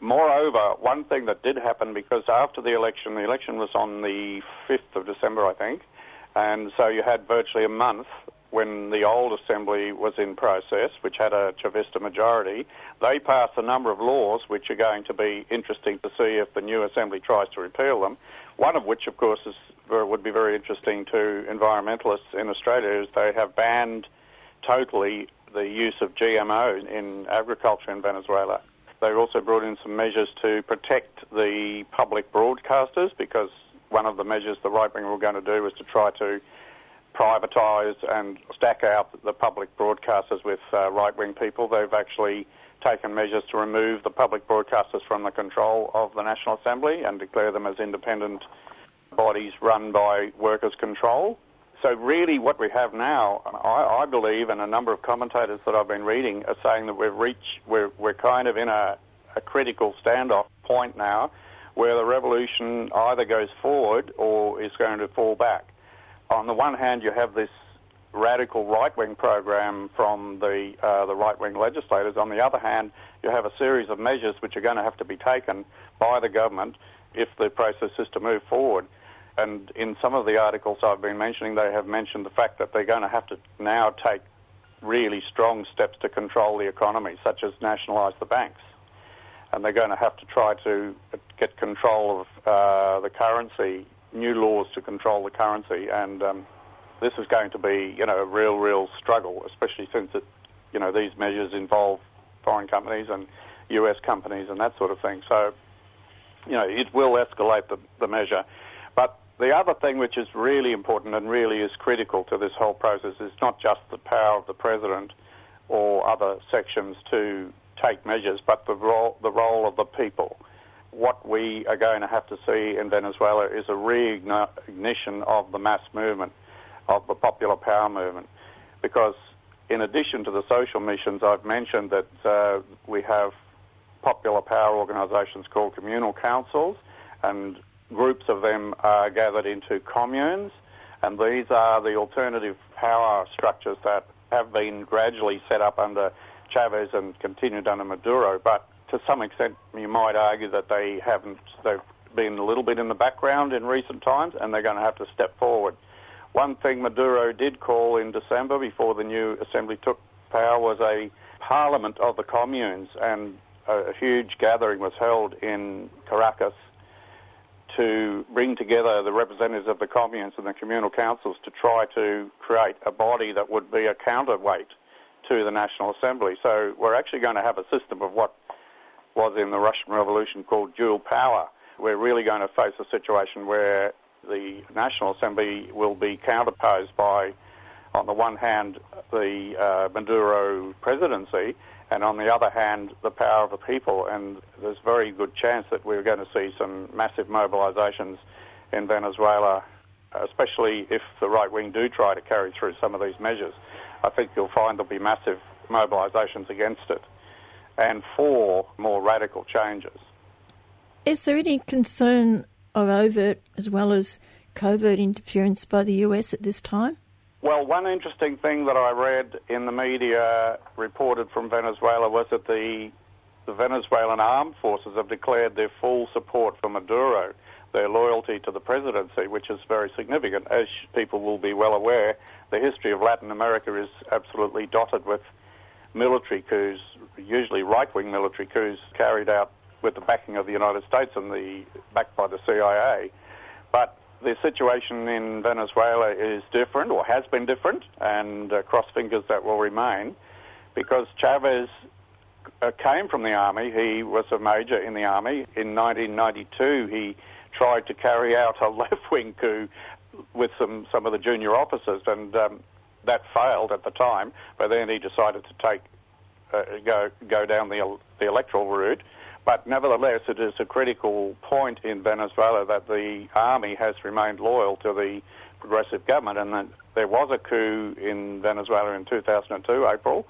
Moreover, one thing that did happen because after the election, the election was on the 5th of December, I think, and so you had virtually a month when the old assembly was in process, which had a Chavista majority. They passed a number of laws which are going to be interesting to see if the new assembly tries to repeal them. One of which, of course, is, would be very interesting to environmentalists in Australia, is they have banned totally the use of GMO in agriculture in Venezuela. They also brought in some measures to protect the public broadcasters because one of the measures the right wing were going to do was to try to privatise and stack out the public broadcasters with uh, right wing people. They've actually taken measures to remove the public broadcasters from the control of the National Assembly and declare them as independent bodies run by workers' control. So really, what we have now, I, I, believe, and a number of commentators that I've been reading are saying that we've reached, we're, we're kind of in a, a critical standoff point now, where the revolution either goes forward or is going to fall back. On the one hand, you have this radical right-wing program from the uh, the right-wing legislators. On the other hand, you have a series of measures which are going to have to be taken by the government if the process is to move forward. And in some of the articles I've been mentioning, they have mentioned the fact that they're going to have to now take really strong steps to control the economy, such as nationalise the banks. And they're going to have to try to get control of uh, the currency, new laws to control the currency. And um, this is going to be, you know, a real, real struggle, especially since it, you know, these measures involve foreign companies and US companies and that sort of thing. So, you know, it will escalate the, the measure. But the other thing which is really important and really is critical to this whole process is not just the power of the president or other sections to take measures, but the role, the role of the people. What we are going to have to see in Venezuela is a reignition of the mass movement, of the popular power movement, because in addition to the social missions, I've mentioned that uh, we have popular power organisations called communal councils, and groups of them are gathered into communes, and these are the alternative power structures that have been gradually set up under Chavez and continued under Maduro. But to some extent, you might argue that they haven't. They've been a little bit in the background in recent times, and they're going to have to step forward. One thing Maduro did call in December, before the new assembly took power, was a parliament of the communes, and a, a huge gathering was held in Caracas to bring together the representatives of the communes and the communal councils to try to create a body that would be a counterweight to the National Assembly. So we're actually going to have a system of what was in the Russian Revolution called dual power. We're really going to face a situation where the National Assembly will be counterposed by, on the one hand, the uh, Maduro presidency, and on the other hand, the power of the people. And there's very good chance that we're going to see some massive mobilisations in Venezuela, especially if the right wing do try to carry through some of these measures. I think you'll find there'll be massive mobilisations against it and for more radical changes. Is there any concern of overt as well as covert interference by the US at this time? Well, one interesting thing that I read in the media reported from Venezuela was that the, the Venezuelan armed forces have declared their full support for Maduro, their loyalty to the presidency, which is very significant. As people will be well aware, the history of Latin America is absolutely dotted with military coups, usually right-wing military coups carried out with the backing of the United States and the backed by the CIA. But the situation in Venezuela is different, or has been different, and uh, cross fingers that will remain, because Chavez uh, came from the army. He was a major in the army. In 1992, he tried to carry out a *laughs* left-wing coup with some some of the junior officers, and um, that failed at the time. But then he decided to take uh, go go down the the electoral route but nevertheless, it is a critical point in Venezuela that the army has remained loyal to the progressive government, and that there was a coup in Venezuela in 2002, April,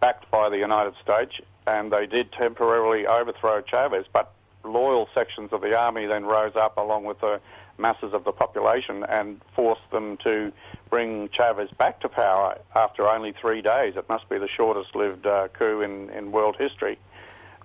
backed by the United States, and they did temporarily overthrow Chavez, but loyal sections of the army then rose up along with the masses of the population and forced them to bring Chavez back to power after only three days. It must be the shortest lived uh, coup in, in world history.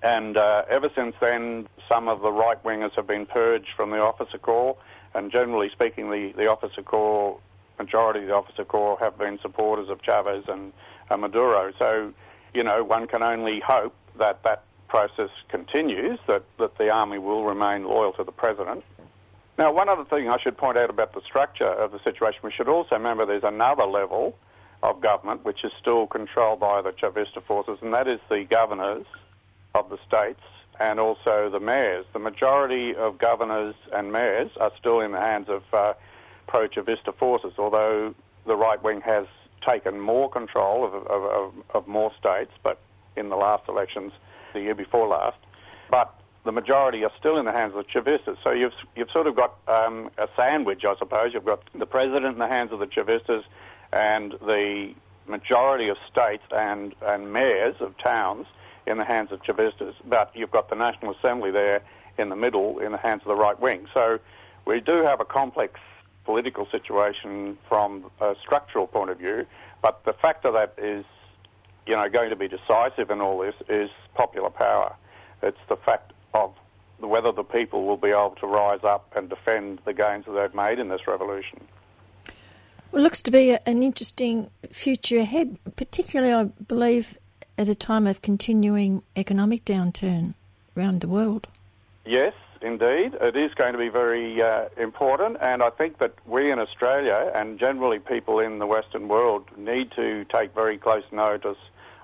And uh, ever since then, some of the right wingers have been purged from the officer corps, and generally speaking, the, the officer corps, majority of the officer corps, have been supporters of Chavez and uh, Maduro. So, you know, one can only hope that that process continues, that, that the army will remain loyal to the president. Now, one other thing I should point out about the structure of the situation, we should also remember there's another level of government which is still controlled by the Chavista forces, and that is the governors of the states and also the mayors. The majority of governors and mayors are still in the hands of uh, pro Chavista forces, although the right wing has taken more control of, of, of, of, more states, but in the last elections, the year before last. But the majority are still in the hands of the Chavistas. So you've, you've sort of got um, a sandwich, I suppose. You've got the president in the hands of the Chavistas and the majority of states and, and mayors of towns in the hands of Chavistas, but you've got the National Assembly there in the middle in the hands of the right wing. So we do have a complex political situation from a structural point of view, but the factor that is, you know, going to be decisive in all this is popular power. It's the fact of whether the people will be able to rise up and defend the gains that they've made in this revolution. Well, it looks to be an interesting future ahead, particularly, I believe, at a time of continuing economic downturn around the world. Yes, indeed. It is going to be very uh, important, and I think that we in Australia and generally people in the Western world need to take very close notice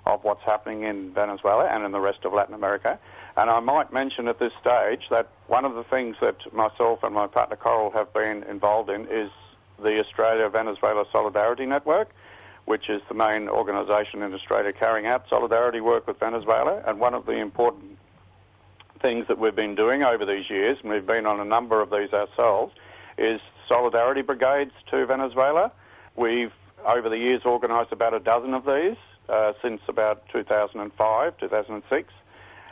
of what's happening in Venezuela and in the rest of Latin America. And I might mention at this stage that one of the things that myself and my partner Coral have been involved in is the Australia Venezuela Solidarity Network which is the main organisation in Australia carrying out solidarity work with Venezuela. And one of the important things that we've been doing over these years, and we've been on a number of these ourselves, is solidarity brigades to Venezuela. We've, over the years, organised about a dozen of these uh, since about 2005, 2006.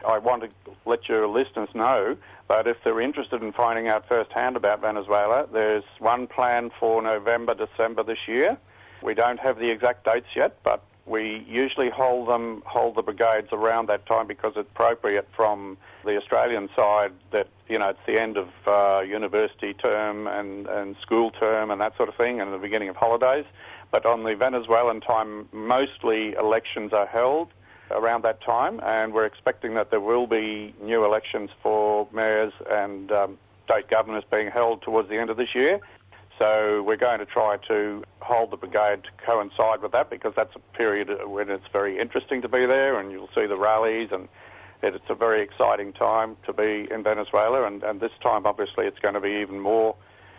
I want to let your listeners know that if they're interested in finding out firsthand about Venezuela, there's one planned for November, December this year. We don't have the exact dates yet, but we usually hold them, hold the brigades around that time because it's appropriate from the Australian side that, you know, it's the end of uh, university term and, and school term and that sort of thing and the beginning of holidays. But on the Venezuelan time, mostly elections are held around that time and we're expecting that there will be new elections for mayors and um, state governors being held towards the end of this year. So we're going to try to hold the brigade to coincide with that because that's a period when it's very interesting to be there and you'll see the rallies and it's a very exciting time to be in Venezuela and, and this time obviously it's going to be even more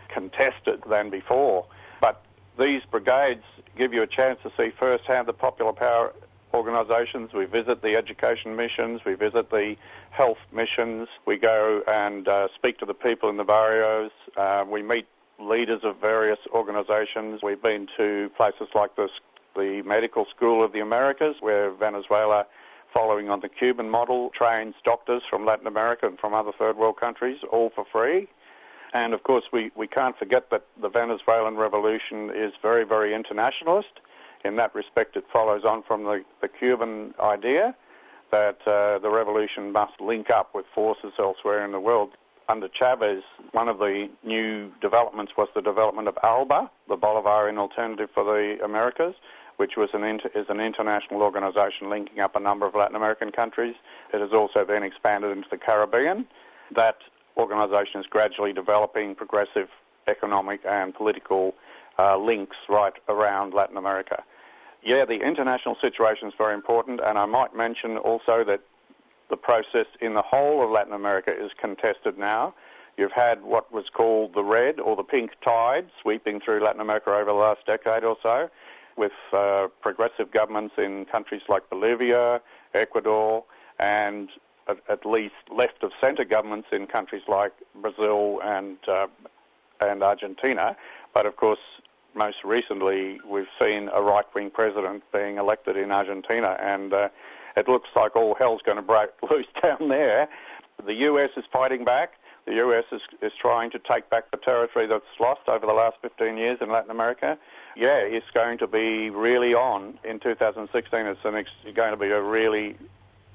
contested than before. But these brigades give you a chance to see firsthand the popular power organisations. We visit the education missions, we visit the health missions, we go and uh, speak to the people in the barrios, uh, we meet leaders of various organisations. We've been to places like this, the Medical School of the Americas, where Venezuela, following on the Cuban model, trains doctors from Latin America and from other third world countries, all for free. And of course, we, we can't forget that the Venezuelan revolution is very, very internationalist. In that respect, it follows on from the, the Cuban idea that uh, the revolution must link up with forces elsewhere in the world. Under Chavez, one of the new developments was the development of ALBA, the Bolivarian Alternative for the Americas, which was an inter- is an international organisation linking up a number of Latin American countries. It has also then expanded into the Caribbean. That organisation is gradually developing progressive economic and political uh, links right around Latin America. Yeah, the international situation is very important, and I might mention also that the process in the whole of Latin America is contested now. You've had what was called the red or the pink tide sweeping through Latin America over the last decade or so, with uh, progressive governments in countries like Bolivia, Ecuador, and at, at least left of centre governments in countries like Brazil and uh, and Argentina. But of course, most recently, we've seen a right-wing president being elected in Argentina, and uh, it looks like all hell's going to break *laughs* loose down there. The US is fighting back. The US is, is trying to take back the territory that's lost over the last 15 years in Latin America. Yeah, it's going to be really on in 2016. It's an ex- going to be a really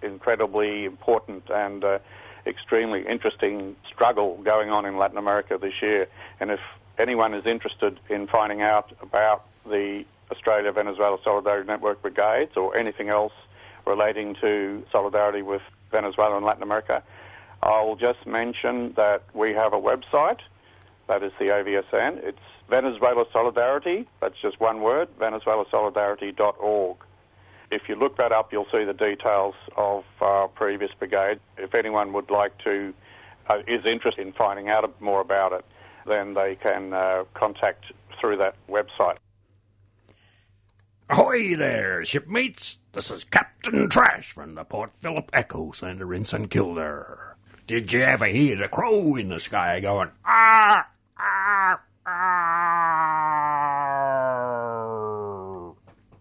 incredibly important and uh, extremely interesting struggle going on in Latin America this year. And if anyone is interested in finding out about the Australia Venezuela Solidarity Network brigades or anything else relating to solidarity with Venezuela and Latin America, I'll just mention that we have a website, that is the AVSN. It's Venezuela Solidarity, that's just one word, venezuelasolidarity.org. If you look that up, you'll see the details of our previous brigade. If anyone would like to, uh, is interested in finding out more about it, then they can uh, contact through that website. Ahoy there, shipmates! This is Captain Trash from the Port Phillip EcoCentre in St Kilda. Did you ever hear the crow in the sky going, ah, ah, ah?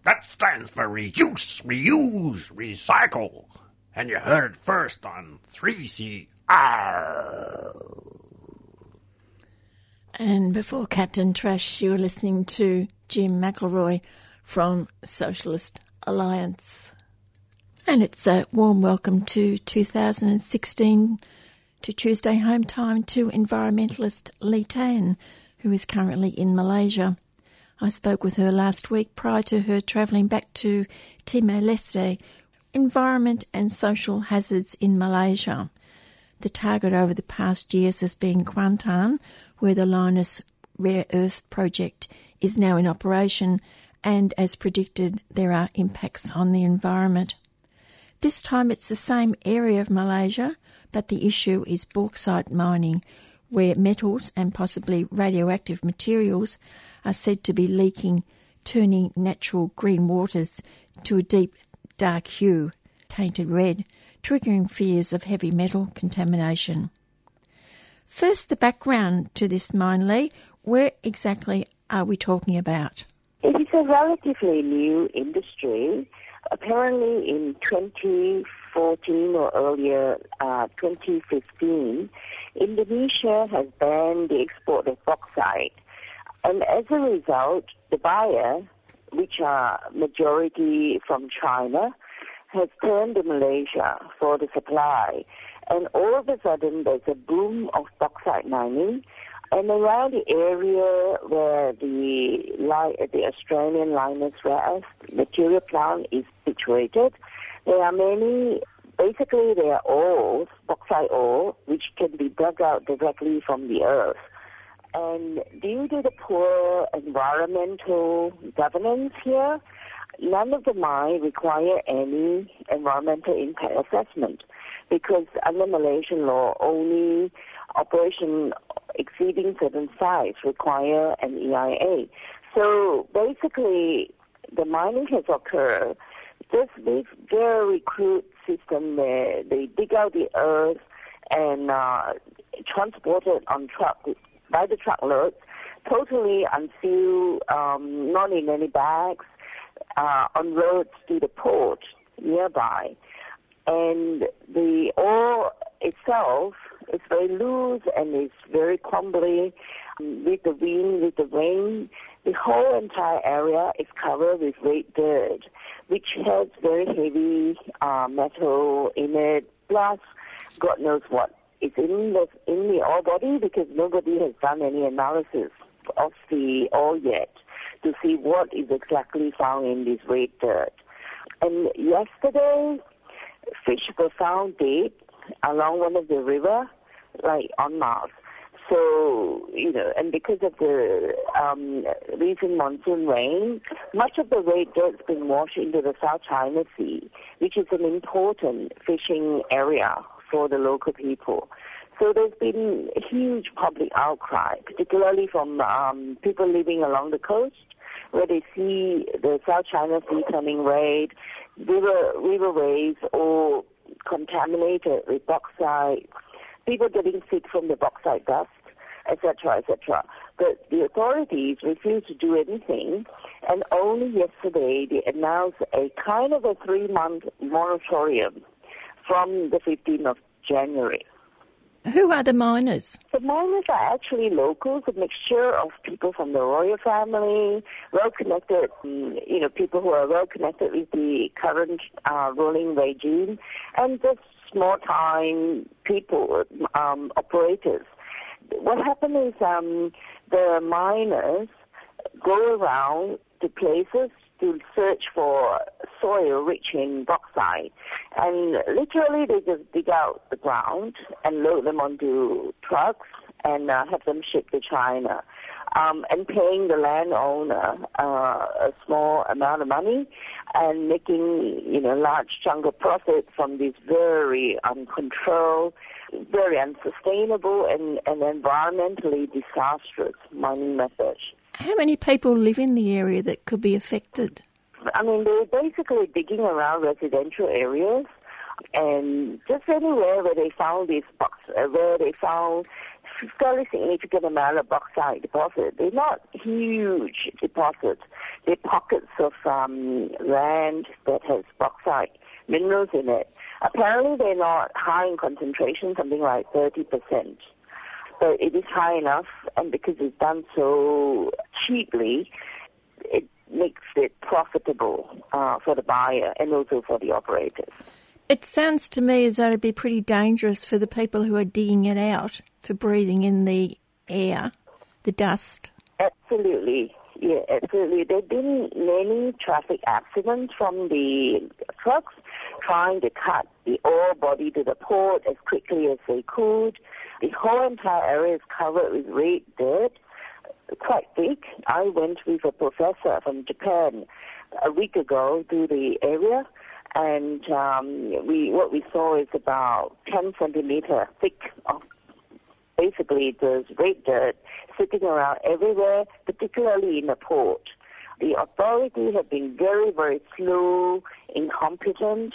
That stands for reuse, reuse, recycle. And you heard it first on 3CR. And before Captain Trash, you were listening to Jim McIlroy from Socialist Alliance. And it's a warm welcome to 2016 to Tuesday Home Time to environmentalist Lee Tan, who is currently in Malaysia. I spoke with her last week prior to her travelling back to Timor Leste, environment and social hazards in Malaysia. The target over the past years has been Kuantan, where the Lynas Rare Earth Project is now in operation, and as predicted, there are impacts on the environment. This time it's the same area of Malaysia, but the issue is bauxite mining, where metals and possibly radioactive materials are said to be leaking, turning natural green waters to a deep dark hue, tainted red, triggering fears of heavy metal contamination. First, the background to this mine, Lee. Where exactly are we talking about? It is a relatively new industry. Apparently, in 2014 or earlier, uh, 2015, Indonesia has banned the export of bauxite. And as a result, the buyer, which are majority from China, has turned to Malaysia for the supply. And all of a sudden, there's a boom of bauxite mining. And around the area where the the Australian Lynas Rare material plant is situated, there are many basically they are ores, bauxite ore, which can be dug out directly from the earth. And due to the poor environmental governance here, none of the mines require any environmental impact assessment because under Malaysian law, only operation exceeding certain size require an EIA. So basically, the mining has occurred just this very crude system where they dig out the earth and uh, transport it on truck by the truckloads, totally unsealed, um, not in any bags, uh, on roads to the port nearby. And the ore itself is very loose and it's very crumbly. Um, with the wind, with the rain, the whole entire area is covered with red dirt, which has very heavy uh, metal in it, plus God knows what is in the in the ore body because nobody has done any analysis of the ore yet to see what is exactly found in this red dirt. And yesterday, fish were found dead along one of the river, like on Mars. So, you know, and because of the um, recent monsoon rain, much of the red dirt's been washed into the South China Sea, which is an important fishing area for the local people. So there's been a huge public outcry, particularly from um, people living along the coast, where they see the South China Sea turning red, river riverways or contaminated with bauxite, people getting sick from the bauxite dust, etc., etc. But the authorities refused to do anything, and only yesterday they announced a kind of a three-month moratorium from the 15th of January. Who are the miners? The miners are actually locals, a mixture of people from the royal family, well connected, mm, you know, people who are well connected with the current uh, ruling regime, and just small time people, um, operators. What happened is um, the miners go around to places to search for soil rich in bauxite. And literally, they just dig out the ground and load them onto trucks and uh, have them shipped to China. Um, and paying the landowner uh, a small amount of money and making you know large chunk of profit from this very uncontrolled, very unsustainable, and, and environmentally disastrous mining method. How many people live in the area that could be affected? I mean, they're basically digging around residential areas and just anywhere where they found these box, uh, where they found fairly significant amount of bauxite deposit. They're not huge deposits. They're pockets of um, land that has bauxite minerals in it. Apparently, they're not high in concentration, something like 30% but it is high enough, and because it's done so cheaply, it makes it profitable uh, for the buyer and also for the operators. It sounds to me as though it'd be pretty dangerous for the people who are digging it out for breathing in the air, the dust. Absolutely. Yeah, absolutely. There have been many traffic accidents from the trucks trying to cut the ore body to the port as quickly as they could. The whole entire area is covered with red dirt, quite big. I went with a professor from Japan a week ago to the area, and um, we what we saw is about 10 centimeter thick of basically there's red dirt sitting around everywhere, particularly in the port. The authorities have been very, very slow, incompetent,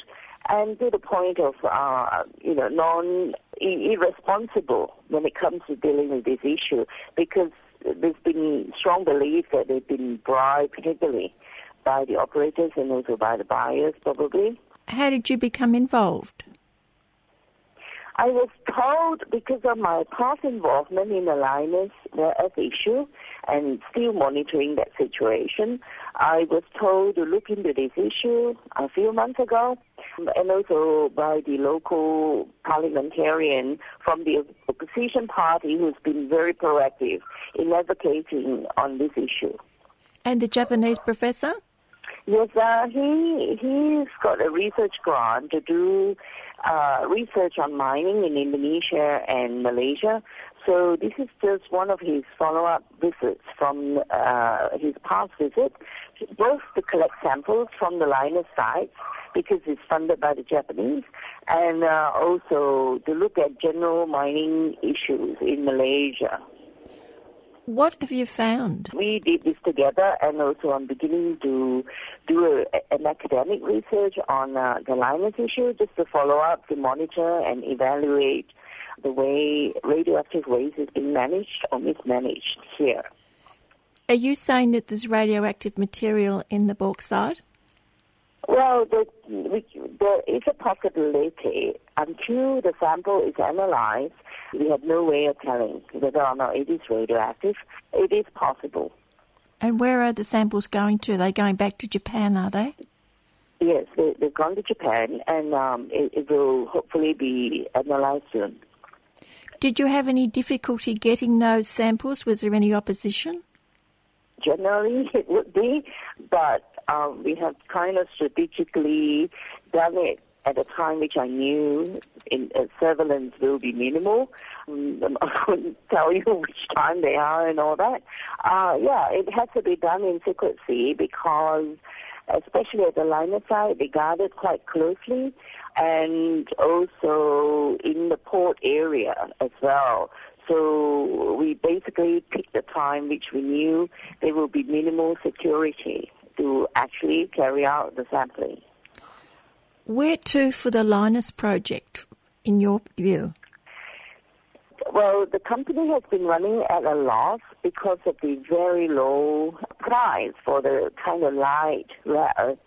and to the point of, uh, you know, non irresponsible when it comes to dealing with this issue, because there's been strong belief that they've been bribed heavily by the operators and also by the buyers, probably. How did you become involved? I was told because of my past involvement in the Lynas rare uh, earth issue and still monitoring that situation, I was told to look into this issue a few months ago and also by the local parliamentarian from the opposition party who's been very proactive in advocating on this issue. And the Japanese professor? Yes, uh, he he's got a research grant to do uh, research on mining in Indonesia and Malaysia. So this is just one of his follow-up visits from uh, his past visit, both to collect samples from the Lynas sites because it's funded by the Japanese, and uh, also to look at general mining issues in Malaysia. What have you found? We did this together, and also I'm beginning to do a, an academic research on uh, the Lynas issue, just to follow up, to monitor and evaluate the way radioactive waste is being managed or mismanaged here. Are you saying that there's radioactive material in the bauxite? Well, there, there is a possibility until the sample is analyzed. We have no way of telling whether or not it is radioactive. It is possible. And where are the samples going to? Are they going back to Japan, are they? Yes, they, they've gone to Japan, and um, it, it will hopefully be analyzed soon. Did you have any difficulty getting those samples? Was there any opposition? Generally, *laughs* it would be, but um, we have kind of strategically done it at a time which I knew in uh, surveillance will be minimal. Um, *laughs* I couldn't tell you *laughs* which time they are and all that. Uh, yeah, it has to be done in secrecy because, especially at the Lynas side, they guard it quite closely and also in the port area as well. So we basically picked a time which we knew there will be minimal security to actually carry out the sampling. Where to for the Lynas project, in your view? Well, the company has been running at a loss because of the very low price for the kind of light rare earth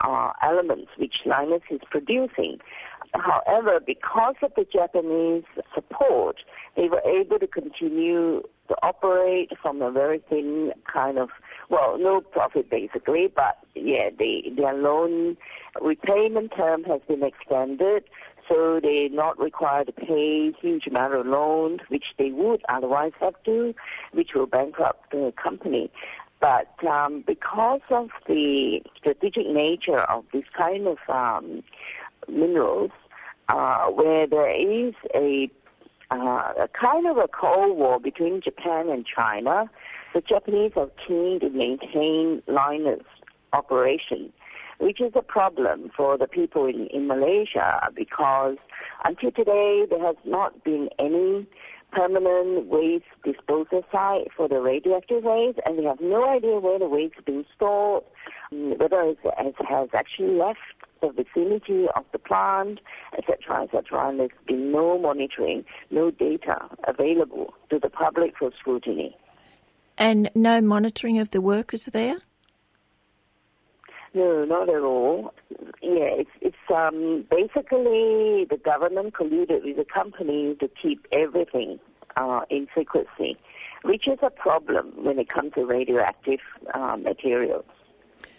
uh, elements which Lynas is producing. However, because of the Japanese support, they were able to continue to operate from a very thin kind of, well, no profit basically, but yeah, they, their loan repayment term has been extended, so they're not required to pay huge amount of loans, which they would otherwise have to, which will bankrupt the company. But um, because of the strategic nature of this kind of um, minerals, uh, where there is a, uh, a kind of a cold war between Japan and China, the Japanese are keen to maintain Lynas operation, which is a problem for the people in, in Malaysia because until today there has not been any permanent waste disposal site for the radioactive waste, and we have no idea where the waste is being stored, mm, whether it has actually left the vicinity of the plant, etc., etc. And there's been no monitoring, no data available to the public for scrutiny. And no monitoring of the workers there? No, not at all. Yeah, it's it's um, basically the government colluded with the company to keep everything uh, in secrecy, which is a problem when it comes to radioactive uh, materials,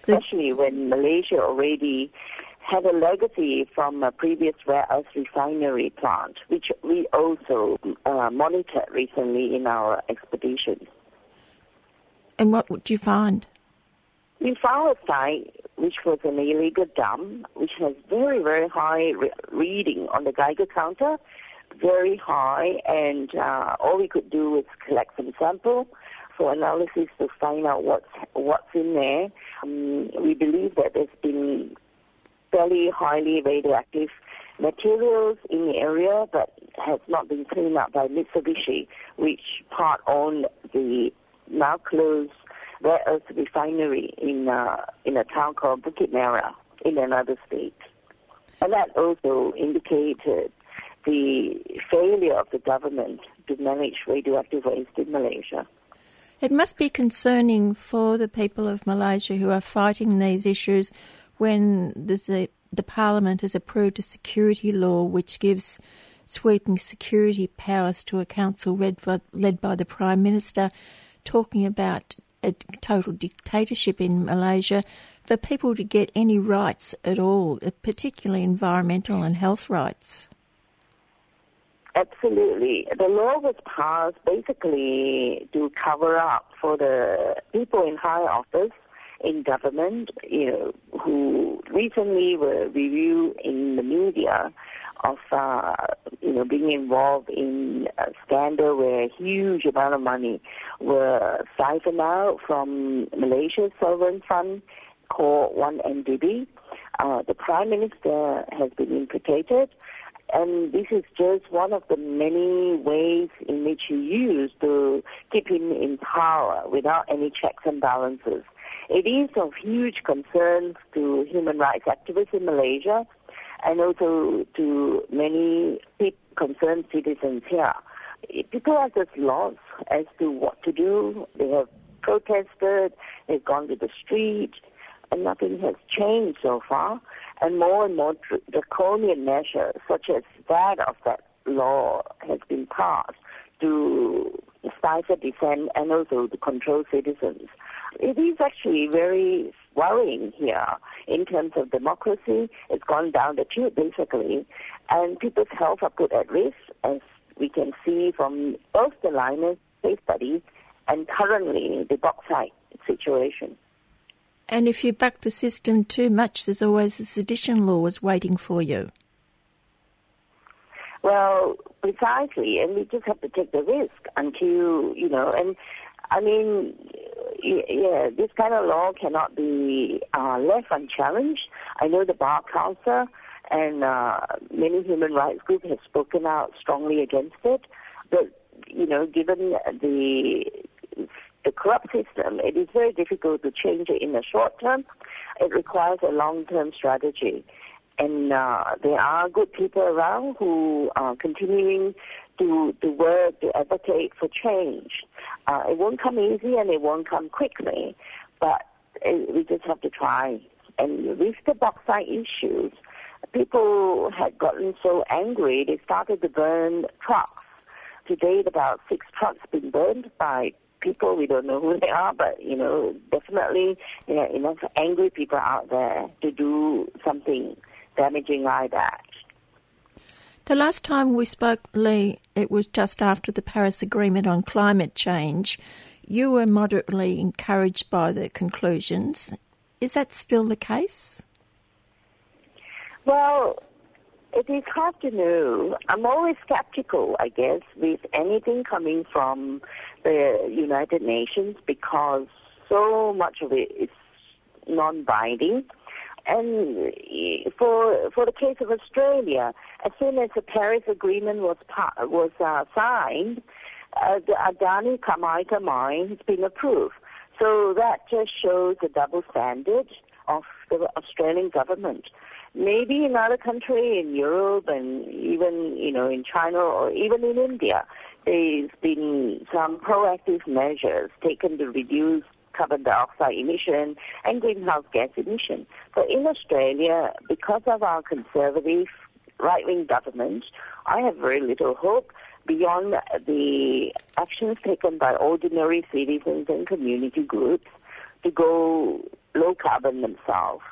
especially when Malaysia already had a legacy from a previous rare earth refinery plant, which we also uh, monitored recently in our expedition. And what would you find? We found a site which was an illegal dump, which has very, very high re- reading on the Geiger counter, very high, and uh, all we could do was collect some sample for analysis to find out what's what's in there. Um, we believe that there's been fairly highly radioactive materials in the area, but has not been cleaned up by Mitsubishi, which part owned the now closed rare earth refinery in uh, in a town called Bukit Merah in another state. And that also indicated the failure of the government to manage radioactive waste in Malaysia. It must be concerning for the people of Malaysia who are fighting these issues when the, the Parliament has approved a security law which gives sweeping security powers to a council led led by the Prime Minister, talking about a total dictatorship in Malaysia for people to get any rights at all, particularly environmental and health rights. Absolutely. The law was passed basically to cover up for the people in high office in government, you know, who recently were reviewed in the media of, uh, you know, being involved in a scandal where a huge amount of money were siphoned out from Malaysia's sovereign fund called 1MDB. Uh, the Prime Minister has been implicated and this is just one of the many ways in which he used to keep him in power without any checks and balances. It is of huge concern to human rights activists in Malaysia and also to many concerned citizens here. People are just lost as to what to do. They have protested, they've gone to the street, and nothing has changed so far. And more and more draconian measures, such as that of that law, has been passed to stifle dissent and also to control citizens. It is actually very worrying here in terms of democracy. It's gone down the tube, basically, and people's health are put at risk, as we can see from both the Lynas case study and currently the bauxite situation. And if you buck the system too much, there's always the sedition laws waiting for you. Well, precisely, and we just have to take the risk until, you know, and I mean, yeah, this kind of law cannot be uh, left unchallenged. I know the Bar Council and uh, many human rights groups have spoken out strongly against it. But, you know, given the the corrupt system, it is very difficult to change it in the short term. It requires a long-term strategy. And uh, there are good people around who are continuing to, to work, to advocate for change. Uh, it won't come easy and it won't come quickly, but it, we just have to try. And with the bauxite issues, people had gotten so angry they started to burn trucks. To date, about six trucks been burned by people. We don't know who they are, but you know, definitely you know, enough angry people out there to do something damaging like that. The last time we spoke, Lee, it was just after the Paris Agreement on climate change. You were moderately encouraged by the conclusions. Is that still the case? Well, it is hard to know. I'm always skeptical, I guess, with anything coming from the United Nations because so much of it is non-binding. And for for the case of Australia, as soon as the Paris Agreement was was uh, signed, uh, the Adani Carmichael mine has been approved. So that just shows the double standard of the Australian government. Maybe in other countries in Europe and even you know in China or even in India, there's been some proactive measures taken to reduce carbon dioxide emission and greenhouse gas emission. So in Australia, because of our conservative right-wing government, I have very little hope beyond the actions taken by ordinary citizens and community groups to go low carbon themselves.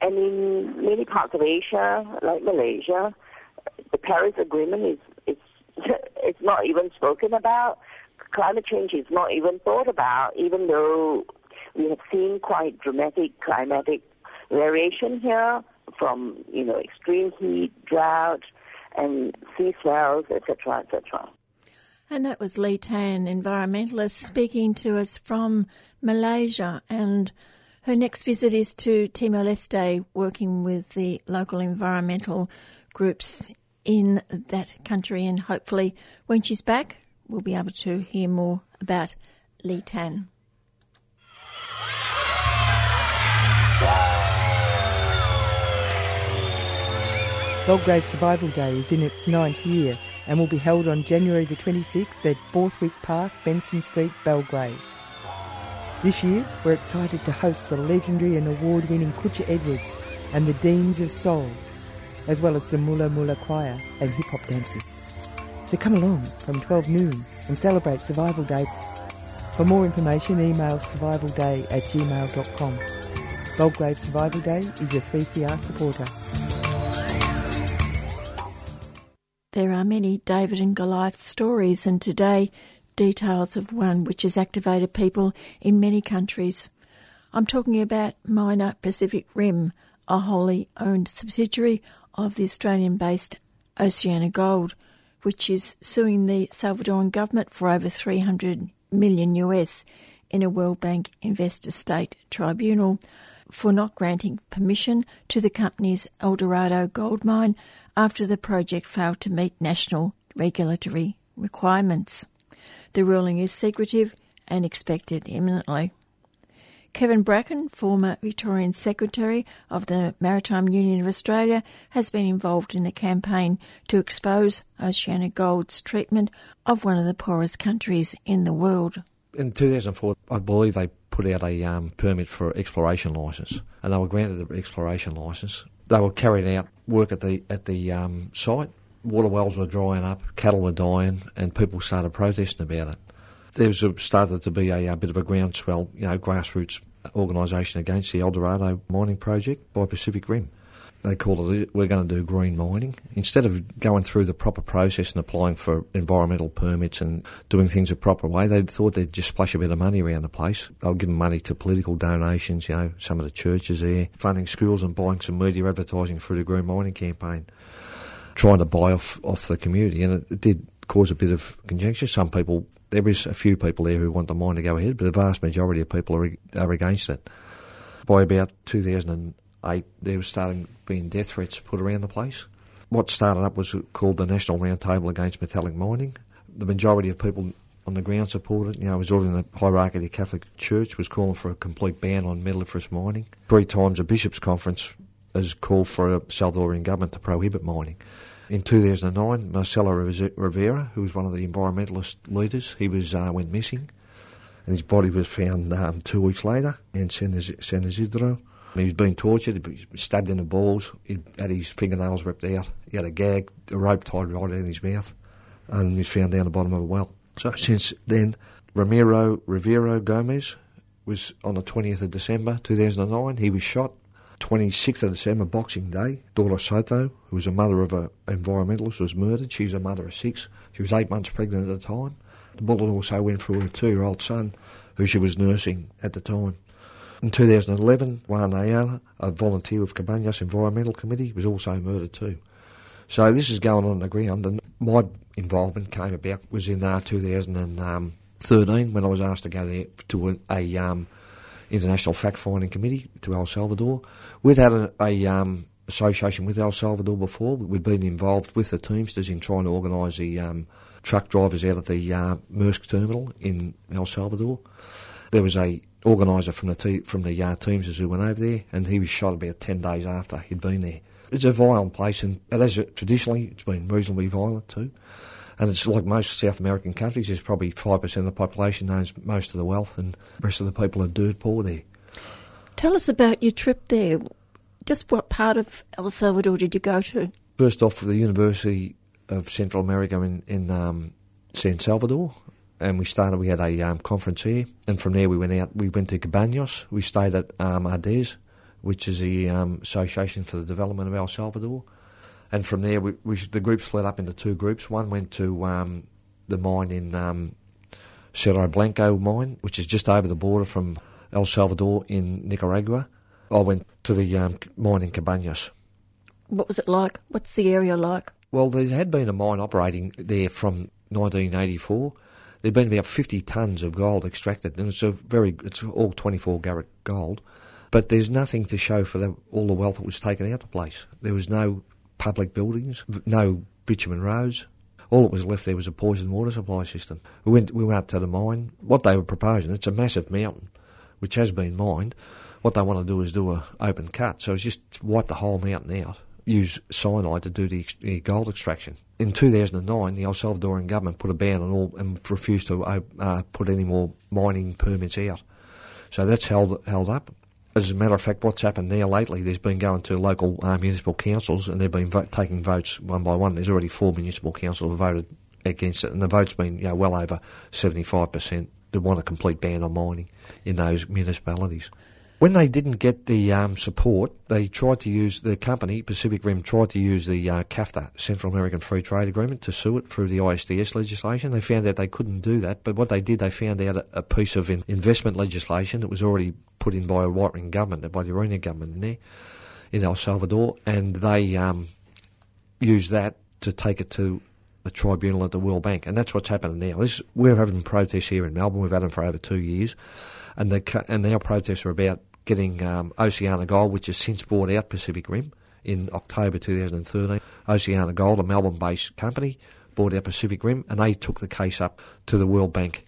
And in many parts of Asia, like Malaysia, the Paris Agreement is, is *laughs* it's not even spoken about climate change is not even thought about, even though we have seen quite dramatic climatic variation here from, you know, extreme heat, drought, and sea swells, etc., etc. And that was Lee Tan, environmentalist, speaking to us from Malaysia. And her next visit is to Timor Leste, working with the local environmental groups in that country. And hopefully, when she's back, we'll be able to hear more about Lee Tan. Belgrave Survival Day is in its ninth year and will be held on January the 26th at Borthwick Park, Benson Street, Belgrave. This year, we're excited to host the legendary and award-winning Kutcha Edwards and the Deans of Soul, as well as the Mula Mula Choir and hip-hop dancing. So come along from 12 noon and celebrate Survival Day. For more information, email survivalday at gmail.com. Belgrave Survival Day is a 3CR supporter. There are many David and Goliath stories, and today, details of one which has activated people in many countries. I'm talking about miner Pacific Rim, a wholly owned subsidiary of the Australian based OceanaGold, which is suing the Salvadoran government for over 300 million US in a World Bank investor state tribunal for not granting permission to the company's El Dorado gold mine after the project failed to meet national regulatory requirements. The ruling is secretive and expected imminently. Kevin Bracken, former Victorian Secretary of the Maritime Union of Australia, has been involved in the campaign to expose OceanaGold's treatment of one of the poorest countries in the world. In 2004, I believe they put out a um, permit for exploration licence, and they were granted the exploration licence. They were carrying out work at the at the um, site. Water wells were drying up, cattle were dying, and people started protesting about it there was a, started to be a, a, bit of a groundswell, you know, grassroots organisation against the El Dorado mining project by Pacific Rim. They called it, we're going to do green mining. Instead of going through the proper process and applying for environmental permits and doing things a proper way, they thought they'd just splash a bit of money around the place. They were giving money to political donations, you know, some of the churches there, funding schools and buying some media advertising through the green mining campaign, trying to buy off, off the community. And it, it did cause a bit of conjecture. Some people there is a few people there who want the mine to go ahead, but the vast majority of people are, are against it. By about 2008, there was starting being death threats put around the place. What started up was called the National Roundtable Against Metallic Mining. The majority of people on the ground supported. You know, it was all in the hierarchy of the Catholic Church was calling for a complete ban on metalliferous mining. Three times a bishops' conference has called for a Salvadorian government to prohibit mining. In 2009, Marcelo Rivera, who was one of the environmentalist leaders, he was uh, went missing, and his body was found um, two weeks later in San Isidro. He was being tortured, he was stabbed in the balls, he had his fingernails ripped out, he had a gag, a rope tied right in his mouth, and he was found down the bottom of a well. So since then, Ramiro Rivera Gomez was on the 20th of December 2009, he was shot 26th of December, Boxing Day, Dora Soto, who was a mother of an environmentalist, was murdered. She was a mother of six. She was eight months pregnant at the time. The bullet also went through her two-year-old son, who she was nursing at the time. In 2011, Juan Ayala, a volunteer with Cabañas Environmental Committee, was also murdered too. So this is going on, the ground, and my involvement came about was in uh, 2013 when I was asked to go there to a, a um, international fact-finding committee to El Salvador. We'd had a, a um, association with El Salvador before. We'd been involved with the Teamsters in trying to organise the um, truck drivers out of the uh, Maersk terminal in El Salvador. There was a organiser from the te- from the uh, Teamsters who went over there, and he was shot about ten days after he'd been there. It's a violent place, and as it, traditionally, it's been reasonably violent too. And it's like most South American countries, there's probably 5% of the population owns most of the wealth, and the rest of the people are dirt poor there. Tell us about your trip there. Just what part of El Salvador did you go to? First off, the University of Central America in, in um, San Salvador, and we started. We had a um, conference here, and from there we went out. We went to Cabañas. We stayed at um, ADES, which is the um, Association for the Development of El Salvador. And from there, we, we, the group split up into two groups. One went to um, the mine in um, Cerro Blanco mine, which is just over the border from El Salvador in Nicaragua. I went to the um, mine in Cabañas. What was it like? What's the area like? Well, there had been a mine operating there from 1984. There'd been about 50 tonnes of gold extracted, and it's a very, it's all 24 carat gold. But there's nothing to show for the, all the wealth that was taken out of the place. There was no public buildings, no bitumen roads. All that was left there was a poison water supply system. We went, we went up to the mine. What they were proposing, it's a massive mountain, which has been mined. What they want to do is do a open cut, so it's just wipe the whole mountain out, use cyanide to do the, the gold extraction. In 2009, the El Salvadoran government put a ban on all and refused to uh, put any more mining permits out. So that's held held up. As a matter of fact, what's happened there lately, there's been going to local uh, municipal councils and they've been vo- taking votes one by one. There's already four municipal councils voted against it, and the vote's been you know, well over 75% that want a complete ban on mining in those municipalities. When they didn't get the um, support, they tried to use the company Pacific Rim tried to use the uh, CAFTA Central American Free Trade Agreement to sue it through the ISDS legislation. They found out they couldn't do that, but what they did, they found out a, a piece of in- investment legislation that was already put in by a right government, by the Arena government in there, in El Salvador, and they um, used that to take it to a tribunal at the World Bank, and that's what's happening now. This, we're having protests here in Melbourne. We've had them for over two years, and the and our protests are about getting um, Oceana Gold, which has since bought out Pacific Rim in October 2013. Oceana Gold, a Melbourne-based company, bought out Pacific Rim, and they took the case up to the World Bank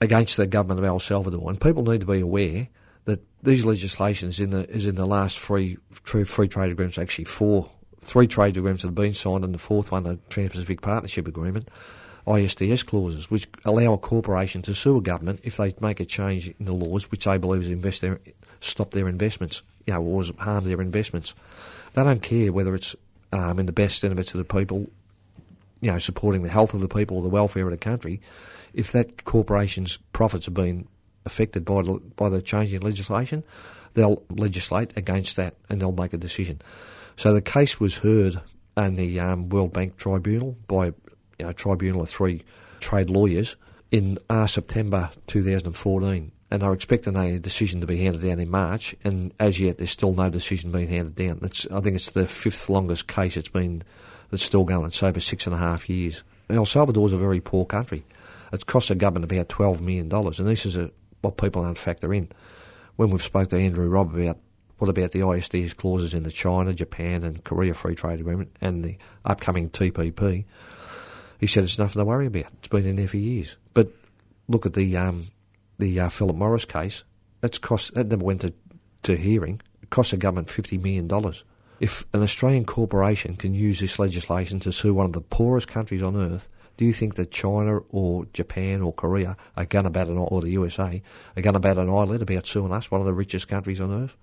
against the government of El Salvador. And people need to be aware that these legislations in the is in the last three free, free trade agreements, actually four three trade agreements have been signed, and the fourth one, the Trans-Pacific Partnership Agreement, ISDS clauses, which allow a corporation to sue a government if they make a change in the laws which they believe is invest their, stop their investments, you know, or harm their investments. They don't care whether it's um, in the best interest of the people, you know, supporting the health of the people or the welfare of the country. If that corporation's profits have been affected by the, by the change in legislation, they'll legislate against that and they'll make a decision. So the case was heard in the um, World Bank Tribunal by you know, a tribunal of three trade lawyers in uh, September 2014, and they're expecting a decision to be handed down in March. And as yet, there's still no decision being handed down. It's, I think it's the fifth longest case it's been that's still going. It's over six and a half years. El Salvador's a very poor country. It's cost the government about $12 million, and this is a, what people don't factor in. When we've spoke to Andrew Robb about what about the ISDS clauses in the China, Japan, and Korea Free Trade Agreement and the upcoming TPP? He said it's nothing to worry about. It's been in there for years. But look at the um, the uh, Philip Morris case. That's cost. That never went to, to hearing. It cost the government fifty million dollars. If an Australian corporation can use this legislation to sue one of the poorest countries on earth, do you think that China or Japan or Korea are going bat an or the USA are going bat an eyelid about suing us, one of the richest countries on earth?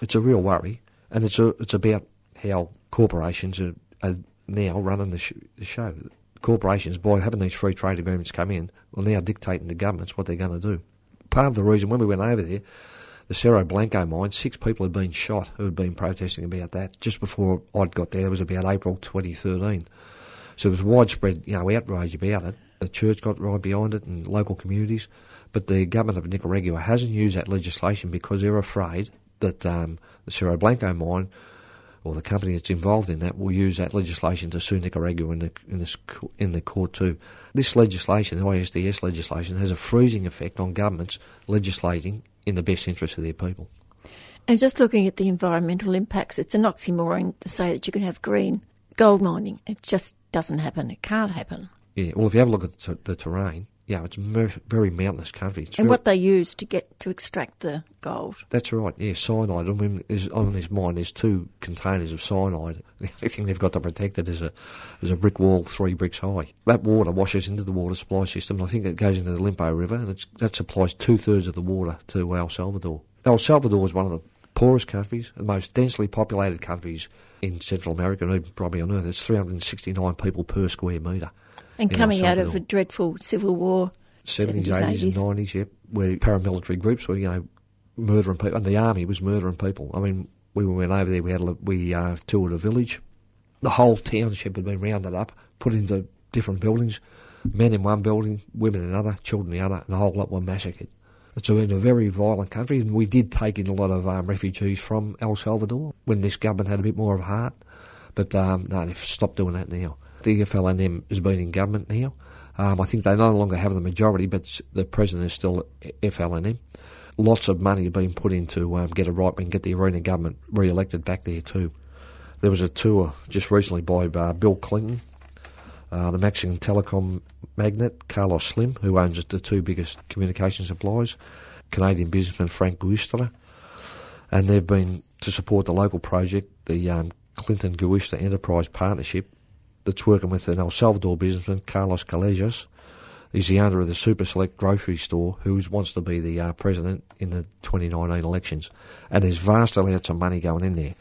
It's a real worry, and it's a, it's about how corporations are, are now running the, sh- the show. Corporations, by having these free trade agreements come in, are now dictating to governments what they're going to do. Part of the reason when we went over there, the Cerro Blanco mine, six people had been shot who had been protesting about that just before I'd got there. It was about April 2013. So there was widespread, you know, outrage about it. The church got right behind it and local communities. But the government of Nicaragua hasn't used that legislation because they're afraid that um, the Cerro Blanco mine or the company that's involved in that will use that legislation to sue Nicaragua in the in, this, in the court too. This legislation, the ISDS legislation, has a freezing effect on governments legislating in the best interest of their people. And just looking at the environmental impacts, it's an oxymoron to say that you can have green gold mining. It just doesn't happen. It can't happen. Yeah, well, if you have a look at the, terrain, yeah, it's very mountainous country. It's and very, what they use to get to extract the gold. That's right. Yeah, cyanide. I mean, on this mine, there's two containers of cyanide. *laughs* The only thing they've got to protect it is a is a brick wall, three bricks high. That water washes into the water supply system. I think it goes into the Lempa River, and that supplies two thirds of the water to El Salvador. El Salvador is one of the poorest countries, the most densely populated countries in Central America, and even probably on Earth. It's 369 people per square metre. And coming out of a dreadful civil war. 70s, 70s 80s, and 90s, yep, where paramilitary groups were, you know, murdering people, and the army was murdering people. I mean, we went over there, we had a, we uh, toured a village. The whole township had been rounded up, put into different buildings, men in one building, women in another, children in the other, and the whole lot were massacred. It's been a very violent country, and we did take in a lot of um, refugees from El Salvador when this government had a bit more of a heart. But um, no, they've stopped doing that now the FLNM has been in government now. Um, I think they no longer have the majority, but the president is still FLNM. Lots of money been put into um, get a right wing, get the arena government re-elected back there too. There was a tour just recently by uh, Bill Clinton, uh, the Mexican telecom magnate Carlos Slim, who owns the two biggest communication suppliers, Canadian businessman Frank Giustra, and they've been to support the local project, the um, Clinton Giustra Enterprise Partnership, that's working with an El Salvador businessman, Carlos Callejas. He's the owner of the Super Select grocery store who wants to be the uh, president in the 2019 elections. And there's vast amounts of money going in there.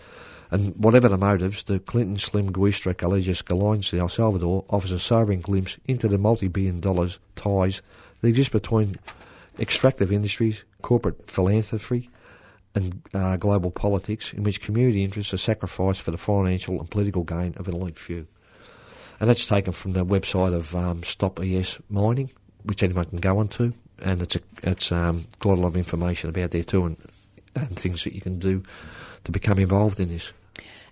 And whatever the motives, the Clinton Slim Giustra Callejas alliance to El Salvador offers a sobering glimpse into the multi-billion dollars ties that exist between extractive industries, corporate philanthropy, and uh, global politics in which community interests are sacrificed for the financial and political gain of an elite few and that's taken from the website of um, Stop ES Mining, which anyone can go onto, and it's a, it's um, got a lot of information about there too, and and things that you can do to become involved in this.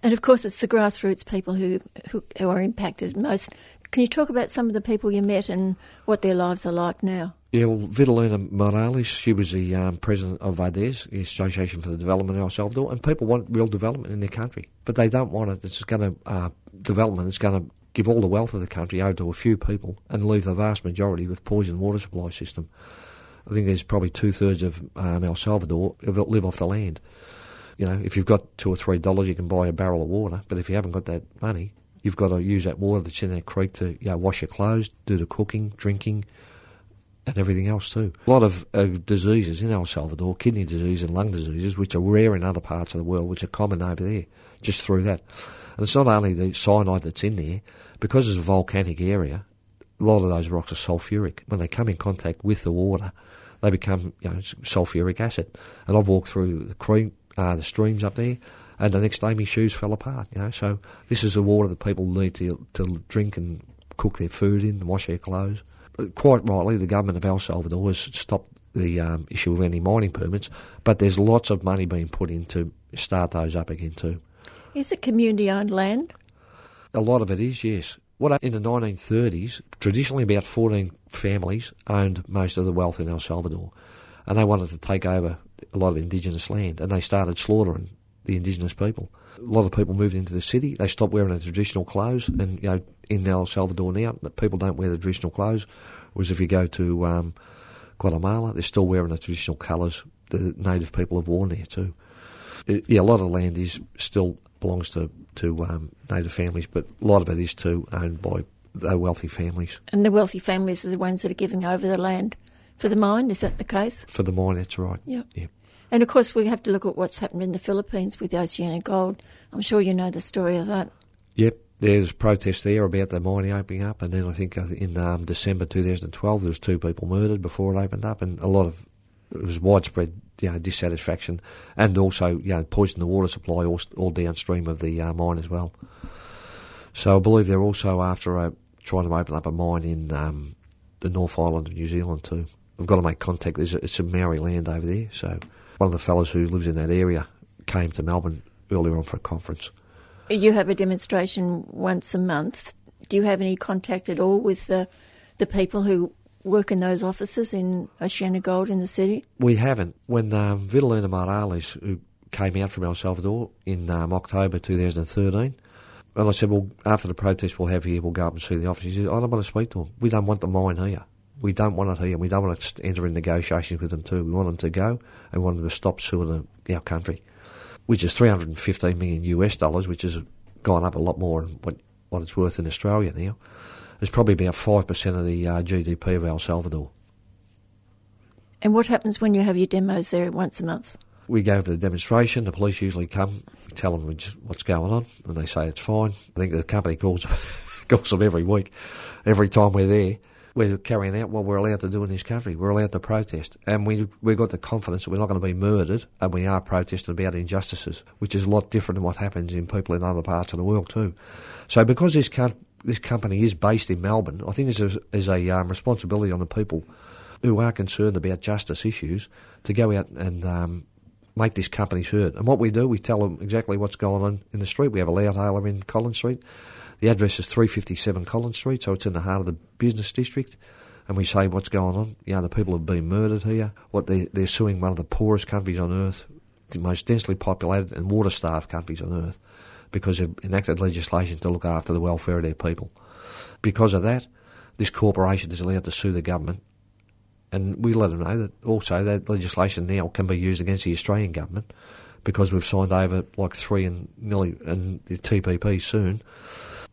And of course, it's the grassroots people who, who, who are impacted most. Can you talk about some of the people you met and what their lives are like now? Yeah, well, Vitalina Morales, she was the um, president of ADES, the Association for the Development of El Salvador, and people want real development in their country, but they don't want it. It's going to uh, development. It's going to give all the wealth of the country over to a few people and leave the vast majority with poisoned water supply system. I think there's probably two thirds of um, El Salvador that live off the land. You know, if you've got two or three dollars, you can buy a barrel of water. But if you haven't got that money, you've got to use that water that's in that creek to you know, wash your clothes, do the cooking, drinking, and everything else too. A lot of uh, diseases in El Salvador, kidney disease and lung diseases, which are rare in other parts of the world, which are common over there, just through that. And it's not only the cyanide that's in there, because it's a volcanic area, a lot of those rocks are sulfuric. When they come in contact with the water, they become you know, sulfuric acid. And I've walked through the creek, uh, the streams up there, and the next day my shoes fell apart. You know, so this is the water that people need to to drink and cook their food in, wash their clothes. But quite rightly, the government of El Salvador has stopped the um, issue of any mining permits, but there's lots of money being put in to start those up again too. Is it community-owned land? A lot of it is, yes. What in the 1930s, traditionally about 14 families owned most of the wealth in El Salvador, and they wanted to take over a lot of indigenous land, and they started slaughtering the indigenous people. A lot of people moved into the city. They stopped wearing their traditional clothes, and you know, in El Salvador now, people don't wear the traditional clothes. Whereas if you go to um, Guatemala, they're still wearing the traditional colours the native people have worn there too. It, yeah, a lot of land is still belongs to to um, native families, but a lot of it is too owned by the wealthy families. And the wealthy families are the ones that are giving over the land for the mine. Is that the case? For the mine, that's right. Yeah. Yeah. And of course, we have to look at what's happened in the Philippines with OceanaGold. I'm sure you know the story of that. Yep, there's protests there about the mining opening up, and then I think in um, December 2012 there was two people murdered before it opened up, and a lot of it was widespread you know, dissatisfaction, and also you know poison the water supply all, all downstream of the uh, mine as well. So I believe they're also after uh, trying to open up a mine in um, the North Island of New Zealand too. I've got to make contact. There's a, it's a Maori land over there, so one of the fellows who lives in that area came to Melbourne earlier on for a conference. You have a demonstration once a month. Do you have any contact at all with the the people who work in those offices in OceanaGold in the city? We haven't. When um, Vitalina Morales, who came out from El Salvador in um, October 2013, and I said, well, after the protest we'll have here, we'll go up and see the office. He said, I don't want to speak to them. We don't want the mine here. We don't want it here. We don't want to enter in negotiations with them too. We want them to go and we want them to stop suing our country, which is 315 million US dollars, which has gone up a lot more than what, what it's worth in Australia now. It's probably about 5% of the uh, GDP of El Salvador. And what happens when you have your demos there once a month? We go to the demonstration. The police usually come. We tell them what's going on, and they say it's fine. I think the company calls *laughs* calls them every week, every time we're there we're carrying out what we're allowed to do in this country. We're allowed to protest. And we, we've got the confidence that we're not going to be murdered and we are protesting about injustices, which is a lot different than what happens in people in other parts of the world too. So because this, co- this company is based in Melbourne, I think there's a, a um, responsibility on the people who are concerned about justice issues to go out and um, make this company heard. And what we do, we tell them exactly what's going on in the street. We have a loudhailer in Collins Street. The address is 357 Collins Street, so it's in the heart of the business district. And we say what's going on. You know, the people have been murdered here. What they, they're suing one of the poorest countries on earth, the most densely populated and water-starved countries on earth, because they've enacted legislation to look after the welfare of their people. Because of that, this corporation is allowed to sue the government and we let them know that also that legislation now can be used against the Australian government because we've signed over like three and nearly and the TPP soon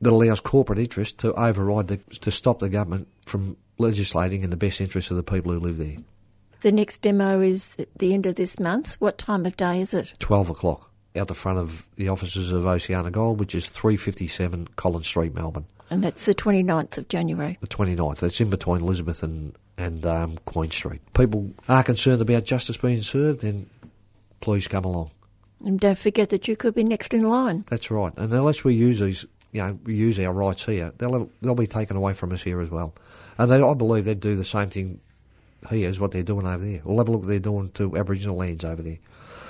that allows corporate interest to override the, to stop the government from legislating in the best interest of the people who live there. The next demo is at the end of this month. What time of day is it? 12 o'clock out the front of the offices of Oceana Gold, which is 357 Collins Street, Melbourne. And that's the 29th of January? The 29th. It's in between Elizabeth and, and um, Queen Street. People are concerned about justice being served, then please come along. And don't forget that you could be next in line. That's right. And unless we use these you know, we use our rights here, they'll they'll be taken away from us here as well. And they, I believe they'd do the same thing here as what they're doing over there. We'll have a look what they're doing to Aboriginal lands over there.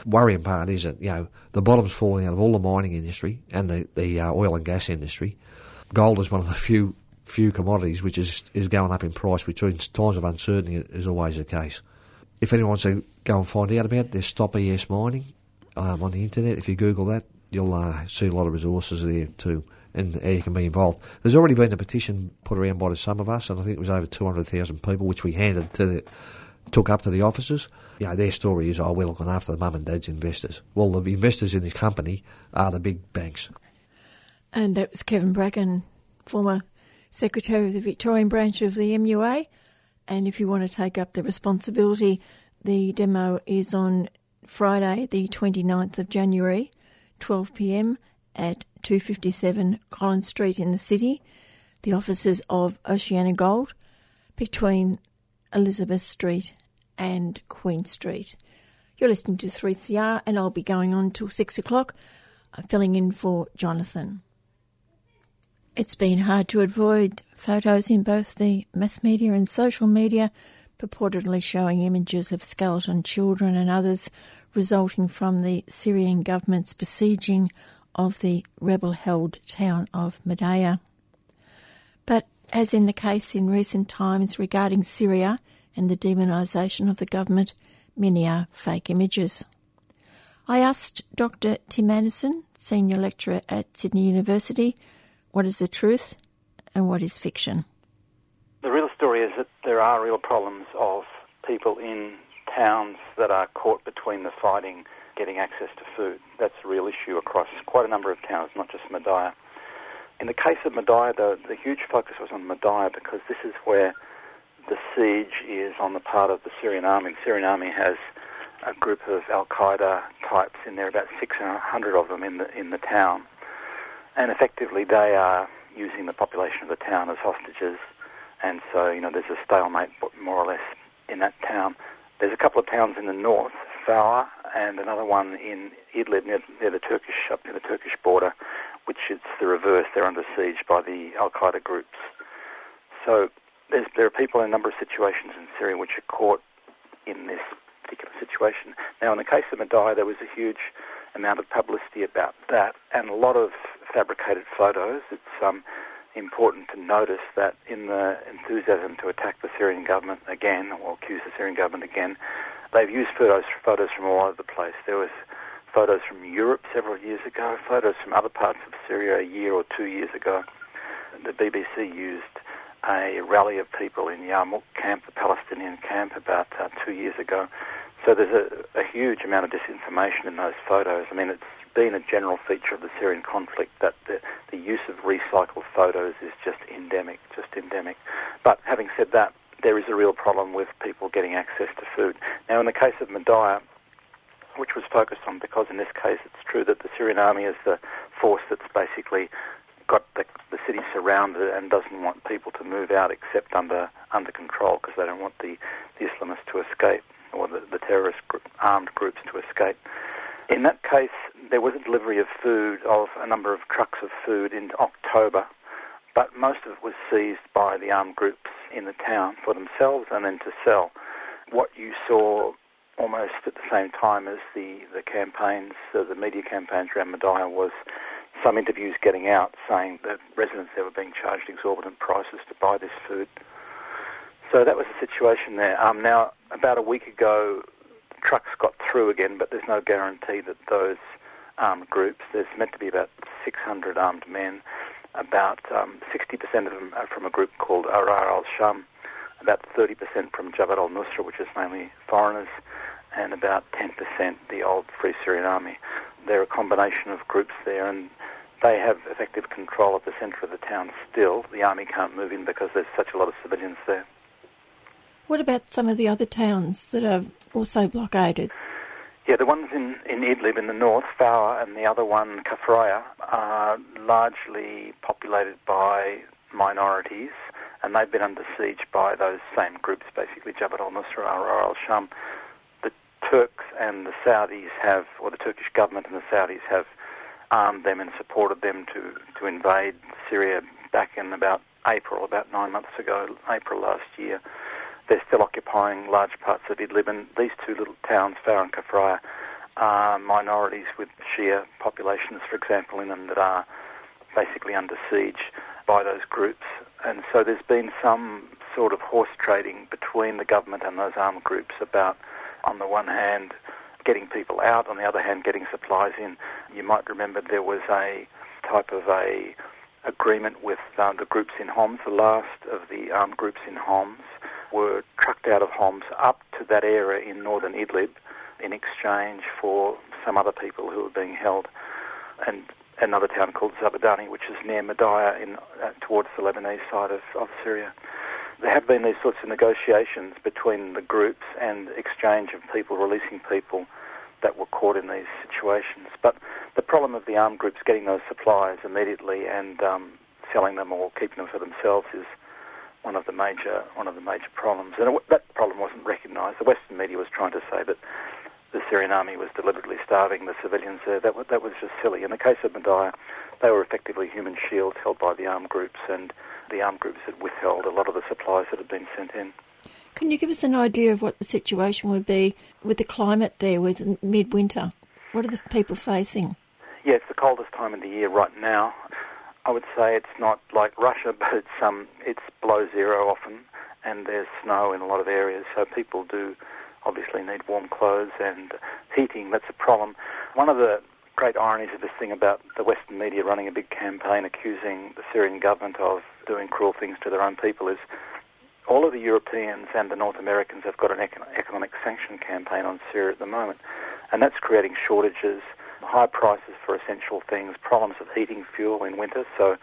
Worrying part is that, you know, the bottom's falling out of all the mining industry and the, the uh, oil and gas industry. Gold is one of the few few commodities which is is going up in price, which in times of uncertainty is always the case. If anyone wants to go and find out about this Stop ES Mining um, on the internet. If you Google that, you'll uh, see a lot of resources there too and how you can be involved. There's already been a petition put around by some of us, and I think it was over 200,000 people, which we handed to the, took up to the officers. Know, their story is, oh, we're looking after the mum and dad's investors. Well, the investors in this company are the big banks. And that was Kevin Bracken, former Secretary of the Victorian branch of the MUA. And if you want to take up the responsibility, the demo is on Friday, the 29th of January, 12pm at 257 Collins Street in the city, the offices of Oceana Gold, between Elizabeth Street and Queen Street. You're listening to 3CR, and I'll be going on till 6 o'clock, filling in for Jonathan. It's been hard to avoid photos in both the mass media and social media purportedly showing images of skeleton children and others resulting from the Syrian government's besieging of the rebel held town of Madaya. But as in the case in recent times regarding Syria and the demonisation of the government, many are fake images. I asked Dr. Tim Anderson, Senior Lecturer at Sydney University, what is the truth and what is fiction? The real story is that there are real problems of people in towns that are caught between the fighting getting access to food. That's a real issue across quite a number of towns, not just Madaya. In the case of Madaya, the, the huge focus was on Madaya because this is where the siege is on the part of the Syrian army. The Syrian army has a group of Al Qaeda types in there, about 600 of them in the in the town, and effectively they are using the population of the town as hostages. And so, you know, there's a stalemate more or less in that town. There's a couple of towns in the north, Fawa, and another one in Idlib near, near the Turkish up near the Turkish border, which is the reverse. They're under siege by the Al Qaeda groups. So there are people in a number of situations in Syria which are caught in this particular situation. Now, in the case of Madaya, there was a huge amount of publicity about that and a lot of fabricated photos. It's um, important to notice that in the enthusiasm to attack the Syrian government again, or accuse the Syrian government again, they've used photos, photos from all over the place. There was photos from Europe several years ago, photos from other parts of Syria a year or two years ago. The BBC used a rally of people in Yarmouk camp, the Palestinian camp, about uh, two years ago. So there's a, a huge amount of disinformation in those photos. I mean, it's been a general feature of the Syrian conflict that the, the use of recycled photos is just endemic, just endemic. But having said that, there is a real problem with people getting access to food. Now, in the case of Madaya, which was focused on because in this case it's true that the Syrian army is the force that's basically got the, the city surrounded and doesn't want people to move out except under under control because they don't want the, the Islamists to escape or the, the terrorist group, armed groups to escape. In that case, there was a delivery of food of a number of trucks of food in October, but most of it was seized by the armed groups in the town for themselves and then to sell. What you saw almost at the same time as the, the campaigns, uh, the media campaigns around Madaya was some interviews getting out saying that residents there were being charged exorbitant prices to buy this food. So that was the situation there. Um, now, about a week ago, trucks got through again, but there's no guarantee that those armed groups, there's meant to be about 600 armed men, about um, 60% of them are from a group called Ahrar al-Sham, about 30% from Jabhat al-Nusra, which is mainly foreigners, and about 10% the old Free Syrian Army. They're a combination of groups there, and they have effective control of the centre of the town still. The army can't move in because there's such a lot of civilians there. What about some of the other towns that are also blockaded? Yeah, the ones in, in Idlib in the north, Fawa, and the other one, Kafraya, are largely populated by minorities, and they've been under siege by those same groups, basically Jabhat al-Nusra, or al-Sham. Turks and the Saudis have, or the Turkish government and the Saudis have armed them and supported them to, to invade Syria back in about April, about nine months ago, April last year. they're still occupying large parts of Idlib, and these two little towns, Far and Kafraya, are minorities with Shia populations, for example, in them that are basically under siege by those groups. And so there's been some sort of horse trading between the government and those armed groups about, on the one hand, getting people out, on the other hand, getting supplies in. You might remember there was a type of a agreement with uh, the groups in Homs. The last of the armed groups in Homs were trucked out of Homs up to that area in northern Idlib in exchange for some other people who were being held. And another town called Zabadani, which is near Madaya in, uh, towards the Lebanese side of, of Syria. There have been these sorts of negotiations between the groups and exchange of people, releasing people that were caught in these situations. But the problem of the armed groups getting those supplies immediately and um, selling them or keeping them for themselves is one of the major one of the major problems. And it, that problem wasn't recognised. The Western media was trying to say that the Syrian army was deliberately starving the civilians there. That, that was just silly. In the case of Madaya, they were effectively human shields held by the armed groups, and the armed groups had withheld a lot of the supplies that had been sent in. Can you give us an idea of what the situation would be with the climate there with midwinter? What are the people facing? Yeah, it's the coldest time of the year right now. I would say it's not like Russia, *laughs* but it's um, it's below zero often, and there's snow in a lot of areas, so people do obviously need warm clothes and heating. That's a problem. One of the great ironies of this thing about the Western media running a big campaign accusing the Syrian government of doing cruel things to their own people is all of the Europeans and the North Americans have got an economic sanction campaign on Syria at the moment, and that's creating shortages, high prices for essential things, problems with heating fuel in winter. So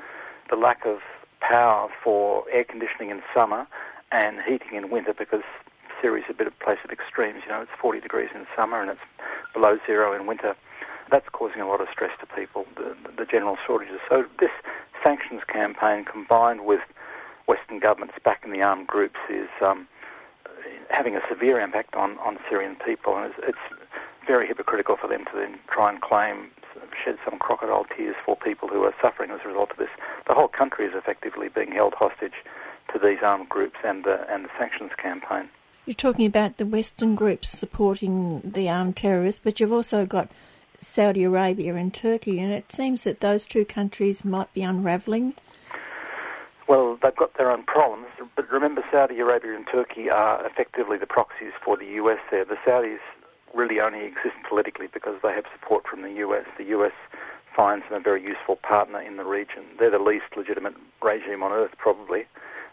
the lack of power for air conditioning in summer and heating in winter because Syria is a bit of a place of extremes. You know, it's 40 degrees in summer and it's below zero in winter. That's causing a lot of stress to people, the, the general shortages. So this sanctions campaign combined with Western governments backing the armed groups is um, having a severe impact on, on Syrian people. And it's, it's very hypocritical for them to then try and claim, shed some crocodile tears for people who are suffering as a result of this. The whole country is effectively being held hostage to these armed groups and the, and the sanctions campaign. You're talking about the Western groups supporting the armed terrorists, but you've also got Saudi Arabia and Turkey, and it seems that those two countries might be unravelling. Well, they've got their own problems, but remember Saudi Arabia and Turkey are effectively the proxies for the US there. The Saudis really only exist politically because they have support from the US. The US finds them a very useful partner in the region. They're the least legitimate regime on earth, probably.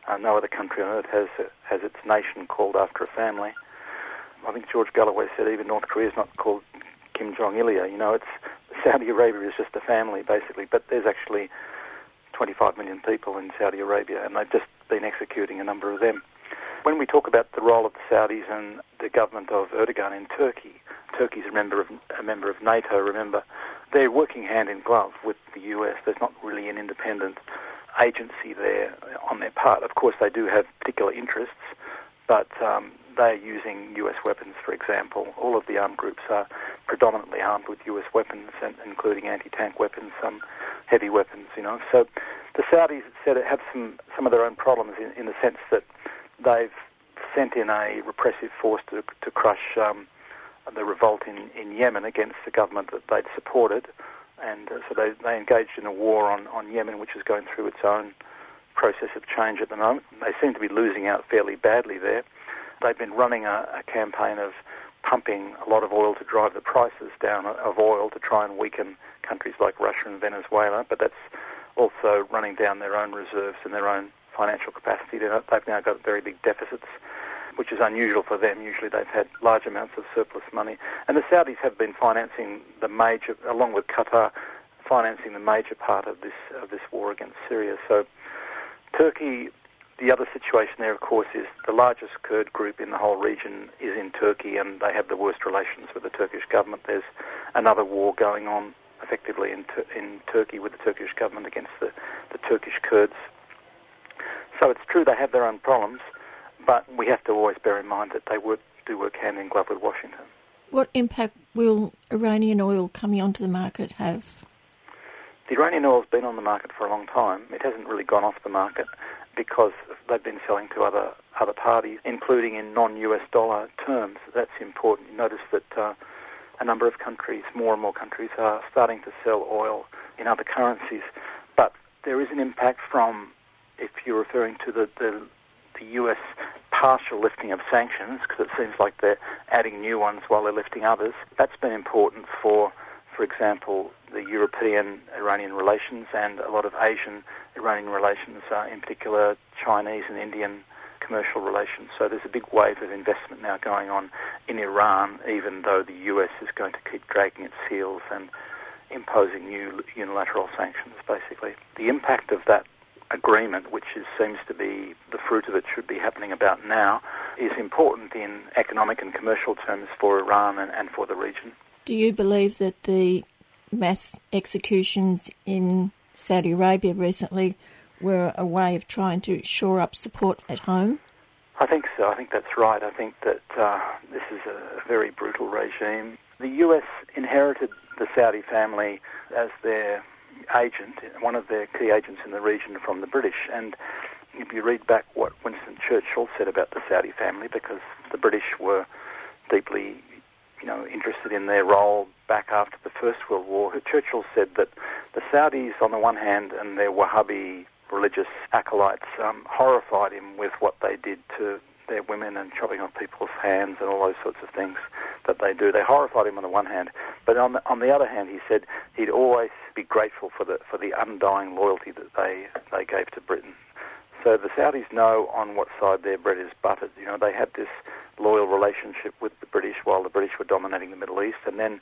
Uh, no other country on earth has has its nation called after a family. I think George Galloway said even North Korea is not called Kim Jong Ilia. You know, it's Saudi Arabia is just a family basically, but there's actually 25 million people in Saudi Arabia, and they've just been executing a number of them. When we talk about the role of the Saudis and the government of Erdogan in Turkey, Turkey's a member of a member of NATO. Remember, they're working hand in glove with the US. There's not really an independent agency there on their part. Of course, they do have particular interests, but um, they're using US weapons, for example. All of the armed groups are predominantly armed with US weapons, including anti-tank weapons, some heavy weapons, you know. So the Saudis said have some, some of their own problems in, in the sense that they've sent in a repressive force to, to crush um, the revolt in, in Yemen against the government that they'd supported and uh, so they, they engaged in a war on, on Yemen, which is going through its own process of change at the moment. They seem to be losing out fairly badly there. They've been running a, a campaign of pumping a lot of oil to drive the prices down of oil to try and weaken countries like Russia and Venezuela, but that's also running down their own reserves and their own financial capacity. They've now got very big deficits which is unusual for them. Usually they've had large amounts of surplus money. And the Saudis have been financing the major, along with Qatar, financing the major part of this, of this war against Syria. So Turkey, the other situation there, of course, is the largest Kurd group in the whole region is in Turkey, and they have the worst relations with the Turkish government. There's another war going on effectively in, in Turkey with the Turkish government against the, the Turkish Kurds. So it's true they have their own problems, but we have to always bear in mind that they work, do work hand in glove with Washington. What impact will Iranian oil coming onto the market have? The Iranian oil's been on the market for a long time. It hasn't really gone off the market, because they've been selling to other other parties, including in non-US dollar terms. That's important. You notice that uh, a number of countries, more and more countries, are starting to sell oil in other currencies. But there is an impact from, if you're referring to the, the, the US partial lifting of sanctions, because it seems like they're adding new ones while they're lifting others. That's been important for, for example, the European Iranian relations and a lot of Asian Iranian relations, uh, in particular Chinese and Indian commercial relations. So there's a big wave of investment now going on in Iran, even though the US is going to keep dragging its heels and imposing new unilateral sanctions, basically. The impact of that agreement, which is, seems to be the fruit of it should be happening about now, is important in economic and commercial terms for Iran and, and for the region. Do you believe that the mass executions in Saudi Arabia recently were a way of trying to shore up support at home? I think so. I think that's right. I think that uh, this is a very brutal regime. The US inherited the Saudi family as their agent, one of their key agents in the region from the British. And if you read back what Winston Churchill said about the Saudi family, because the British were deeply, you know, interested in their role back after the First World War, Churchill said that the Saudis, on the one hand, and their Wahhabi religious acolytes um, horrified him with what they did to their women and chopping off people's hands and all those sorts of things that they do. They horrified him on the one hand, but on the, on the other hand, he said he'd always be grateful for the for the undying loyalty that they they gave to Britain. So the Saudis know on what side their bread is buttered. You know, they had this loyal relationship with the British while the British were dominating the Middle East, and then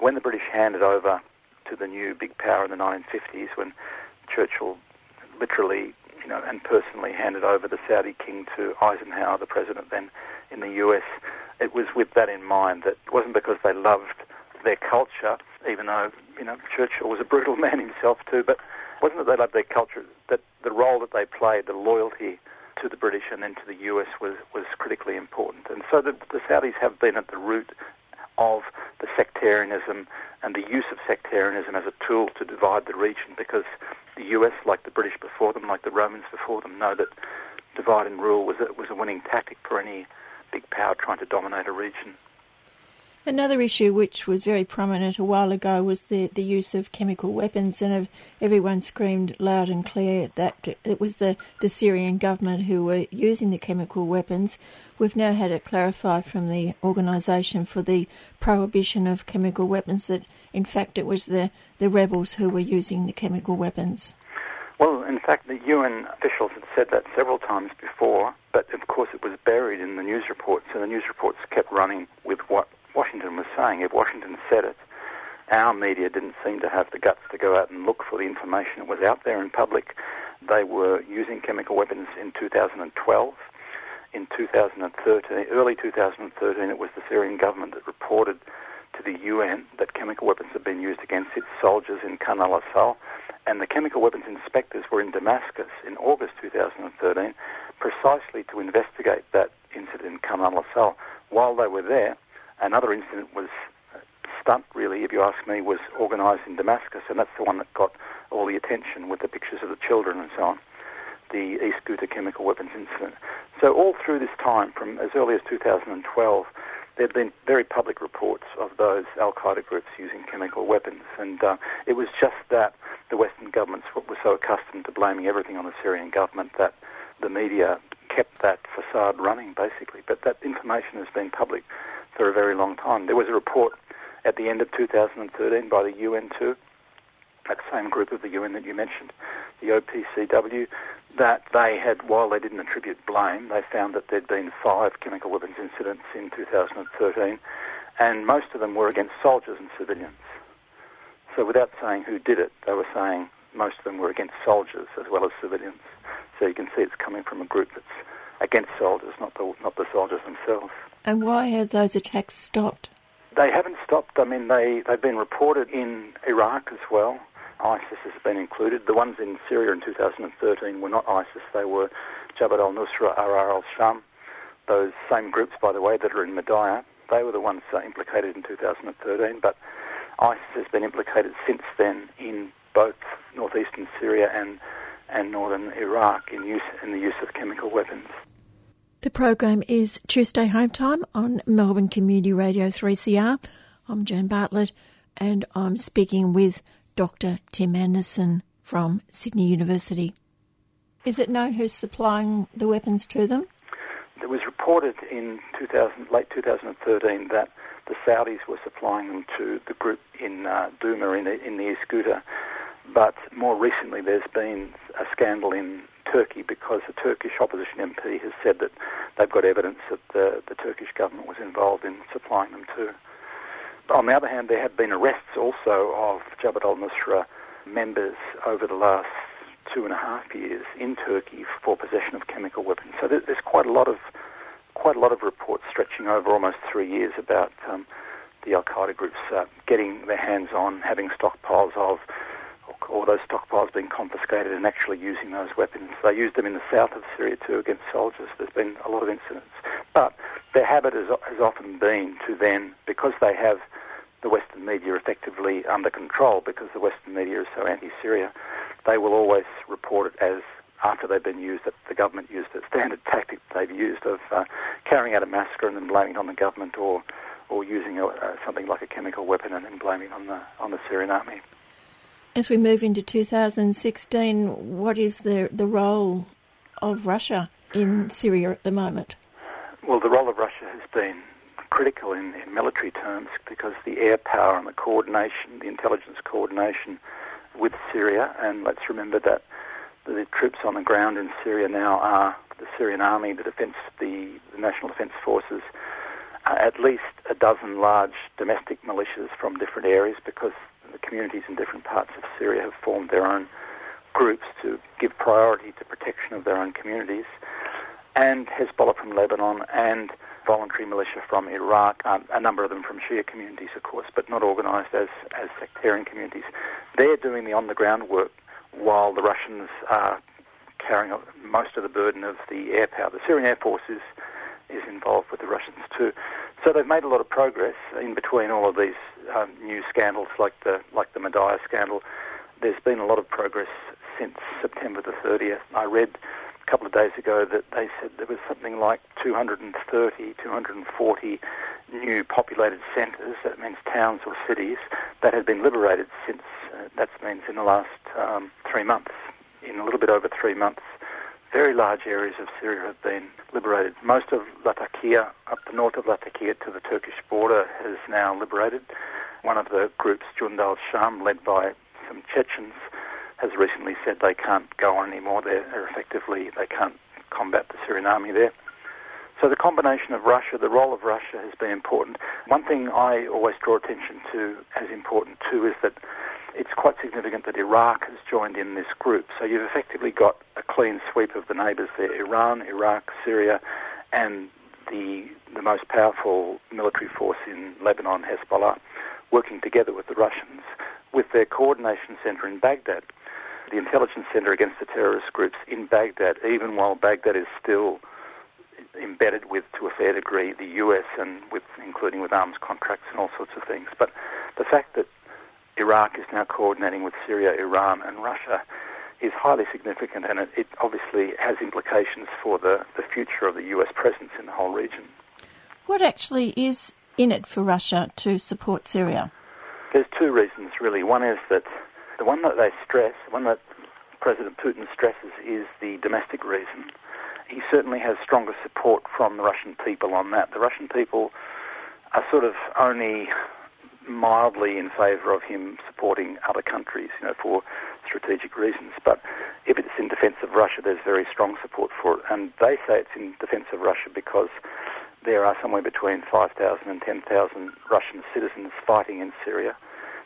when the British handed over to the new big power in the 1950s, when Churchill literally, you know, and personally handed over the Saudi king to Eisenhower, the president then in the US. It was with that in mind that it wasn't because they loved their culture, even though, you know, Churchill was a brutal *laughs* man himself too, but wasn't it that they loved their culture, that the role that they played, the loyalty to the British and then to the US was, was critically important. And so the, the Saudis have been at the root of the sectarianism and the use of sectarianism as a tool to divide the region because the US, like the British before them, like the Romans before them, know that divide and rule was a, was a winning tactic for any big power trying to dominate a region. Another issue which was very prominent a while ago was the, the use of chemical weapons, and everyone screamed loud and clear that it was the, the Syrian government who were using the chemical weapons. We've now had it clarified from the Organisation for the Prohibition of Chemical Weapons that, in fact, it was the, the rebels who were using the chemical weapons. Well, in fact, the UN officials had said that several times before, but of course it was buried in the news reports, and the news reports kept running with what Washington was saying. If Washington said it, our media didn't seem to have the guts to go out and look for the information that was out there in public. They were using chemical weapons in 2012. In 2013, early 2013, it was the Syrian government that reported to the UN that chemical weapons had been used against its soldiers in Khan al-Assal, and the chemical weapons inspectors were in Damascus in August 2013 precisely to investigate that incident in Khan al-Assal. While they were there, Another incident was stunt, really, if you ask me, was organised in Damascus, and that's the one that got all the attention with the pictures of the children and so on, the East Ghouta chemical weapons incident. So all through this time, from as early as 2012, there have been very public reports of those Al Qaeda groups using chemical weapons, and uh, it was just that the Western governments were so accustomed to blaming everything on the Syrian government that the media kept that facade running, basically. But that information has been public for a very long time. There was a report at the end of 2013 by the UN too, that same group of the UN that you mentioned, the OPCW, that they had, while they didn't attribute blame, they found that there'd been five chemical weapons incidents in 2013, and most of them were against soldiers and civilians. So without saying who did it, they were saying most of them were against soldiers as well as civilians. So you can see it's coming from a group that's against soldiers, not the, not the soldiers themselves. And why have those attacks stopped? They haven't stopped. I mean, they, they've been reported in Iraq as well. ISIS has been included. The ones in Syria in 2013 were not ISIS, they were Jabhat al Nusra, Ahrar al Sham. Those same groups, by the way, that are in Madaya, they were the ones uh, implicated in 2013, but ISIS has been implicated since then in both northeastern Syria and and northern Iraq in use in the use of chemical weapons. The program is Tuesday Home Time on Melbourne Community Radio 3CR. I'm Joan Bartlett and I'm speaking with Dr. Tim Anderson from Sydney University. Is it known who's supplying the weapons to them? It was reported in 2000, late 2013 that the Saudis were supplying them to the group in uh, Douma in the, in the. But more recently, there's been a scandal in Turkey because a Turkish opposition MP has said that they've got evidence that the, the Turkish government was involved in supplying them too. On the other hand, there have been arrests also of Jabhat al-Nusra members over the last two and a half years in Turkey for possession of chemical weapons. So there's quite a lot of quite a lot of reports stretching over almost three years about um, the Al Qaeda groups uh, getting their hands on, having stockpiles of, or those stockpiles being confiscated and actually using those weapons. They used them in the south of Syria too against soldiers. There's been a lot of incidents. But their habit has, has often been to then, because they have the Western media effectively under control, because the Western media is so anti-Syria, they will always report it as after they've been used, that the government used a standard *laughs* tactic they've used of uh, carrying out a massacre and then blaming it on the government or or using a, uh, something like a chemical weapon and then blaming it on the on the Syrian army. As we move into 2016, what is the the role of Russia in Syria at the moment? Well, the role of Russia has been critical in, in military terms because the air power and the coordination, the intelligence coordination with Syria, and let's remember that the troops on the ground in Syria now are the Syrian army, the defense, the, the national defense forces, uh, at least a dozen large domestic militias from different areas because the communities in different parts of Syria have formed their own groups to give priority to protection of their own communities, and Hezbollah from Lebanon and voluntary militia from Iraq, um, a number of them from Shia communities, of course, but not organised as, as sectarian communities. They're doing the on-the-ground work while the Russians are carrying most of the burden of the air power. The Syrian Air Force is, is involved with the Russians too. So they've made a lot of progress in between all of these um, new scandals like the, like the Madaya scandal. There's been a lot of progress since September the 30th. I read a couple of days ago that they said there was something like 230, 240 new populated centres, that means towns or cities, that had been liberated since, uh, that means in the last um, three months, in a little bit over three months. Very large areas of Syria have been liberated. Most of Latakia, up the north of Latakia to the Turkish border, is now liberated. One of the groups, Jund al-Sham, led by some Chechens, has recently said they can't go on anymore. They're effectively, they can't combat the Syrian army there. So the combination of Russia, the role of Russia has been important. One thing I always draw attention to as important too is that it's quite significant that Iraq has joined in this group. So you've effectively got a clean sweep of the neighbours there, Iran, Iraq, Syria, and the, the most powerful military force in Lebanon, Hezbollah, working together with the Russians with their coordination centre in Baghdad the intelligence center against the terrorist groups in Baghdad, even while Baghdad is still embedded with, to a fair degree, the US and with, including with arms contracts and all sorts of things. But the fact that Iraq is now coordinating with Syria, Iran, and Russia is highly significant, and it, it obviously has implications for the, the future of the US presence in the whole region. What actually is in it for Russia to support Syria? There's two reasons, really. One is that the one that they stress, the one that President Putin stresses, is the domestic reason. He certainly has stronger support from the Russian people on that. The Russian people are sort of only mildly in favour of him supporting other countries, you know, for strategic reasons. But if it's in defence of Russia, there's very strong support for it. And they say it's in defence of Russia because there are somewhere between 5,000 and 10,000 Russian citizens fighting in Syria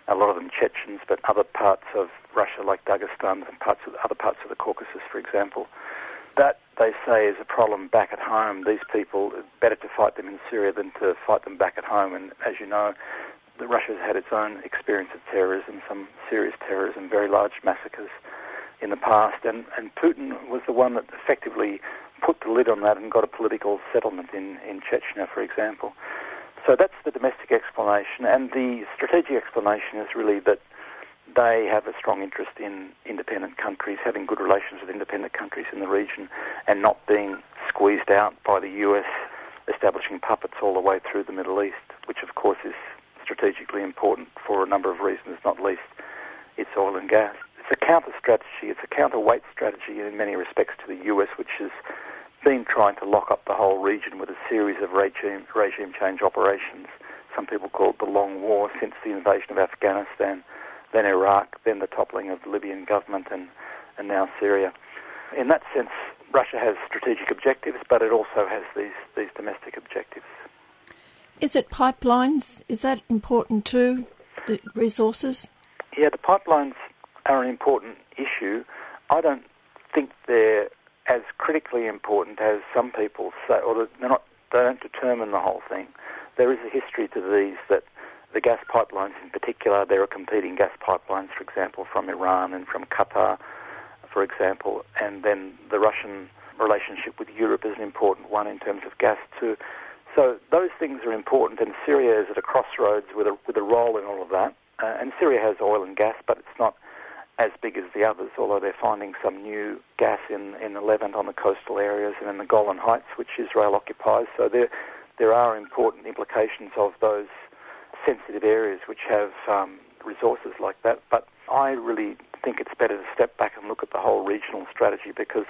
a lot of them Chechens, but other parts of Russia, like Dagestan and parts of other parts of the Caucasus, for example. That they say is a problem back at home. These people, better to fight them in Syria than to fight them back at home. And as you know, Russia has had its own experience of terrorism, some serious terrorism, very large massacres in the past. And, and Putin was the one that effectively put the lid on that and got a political settlement in, in Chechnya, for example. So that's the domestic explanation, and the strategic explanation is really that they have a strong interest in independent countries, having good relations with independent countries in the region, and not being squeezed out by the US establishing puppets all the way through the Middle East, which of course is strategically important for a number of reasons, not least its oil and gas. It's a counter strategy, it's a counterweight strategy in many respects to the US, which has been trying to lock up the whole region with a series of regime, regime change operations. Some people call it the Long War since the invasion of Afghanistan, then Iraq, then the toppling of the Libyan government, and, and now Syria. In that sense, Russia has strategic objectives, but it also has these, these domestic objectives. Is it pipelines? Is that important too? The resources? Yeah, the pipelines are an important issue. I don't think they're as critically important as some people say, or they're not. They don't determine the whole thing. There is a history to these that the gas pipelines, in particular, there are competing gas pipelines, for example, from Iran and from Qatar for example, and then the Russian relationship with Europe is an important one in terms of gas too. So those things are important, and Syria is at a crossroads with a, with a role in all of that. Uh, and Syria has oil and gas, but it's not as big as the others, although they're finding some new gas in, in the Levant on the coastal areas and in the Golan Heights, which Israel occupies. So there, there are important implications of those sensitive areas which have um, resources like that. But I really think it's better to step back and look at the whole regional strategy because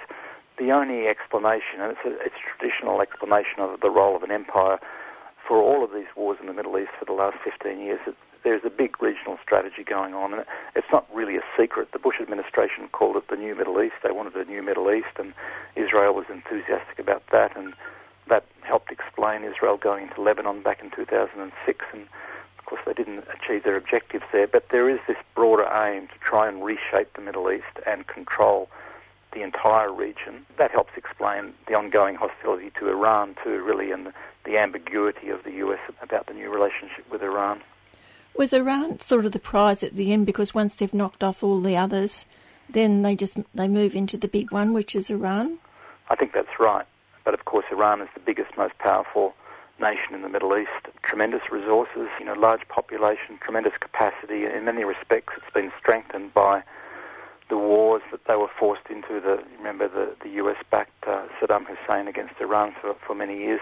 the only explanation, and it's a, it's a traditional explanation of the role of an empire for all of these wars in the Middle East for the last 15 years, it, there's a big regional strategy going on, and it's not really a secret. The Bush administration called it the New Middle East. They wanted a new Middle East, and Israel was enthusiastic about that, and that helped explain Israel going into Lebanon back in 2006, and of course, they didn't achieve their objectives there, but there is this broader aim to try and reshape the Middle East and control the entire region. That helps explain the ongoing hostility to Iran, too, really, and the ambiguity of the US about the new relationship with Iran. Was Iran sort of the prize at the end because once they've knocked off all the others, then they just they move into the big one, which is Iran? I think that's right. But of course, Iran is the biggest, most powerful nation in the Middle East. Tremendous resources, you know, large population, tremendous capacity. In many respects, it's been strengthened by the wars that they were forced into. The remember the the US-backed uh, Saddam Hussein against Iran for for many years,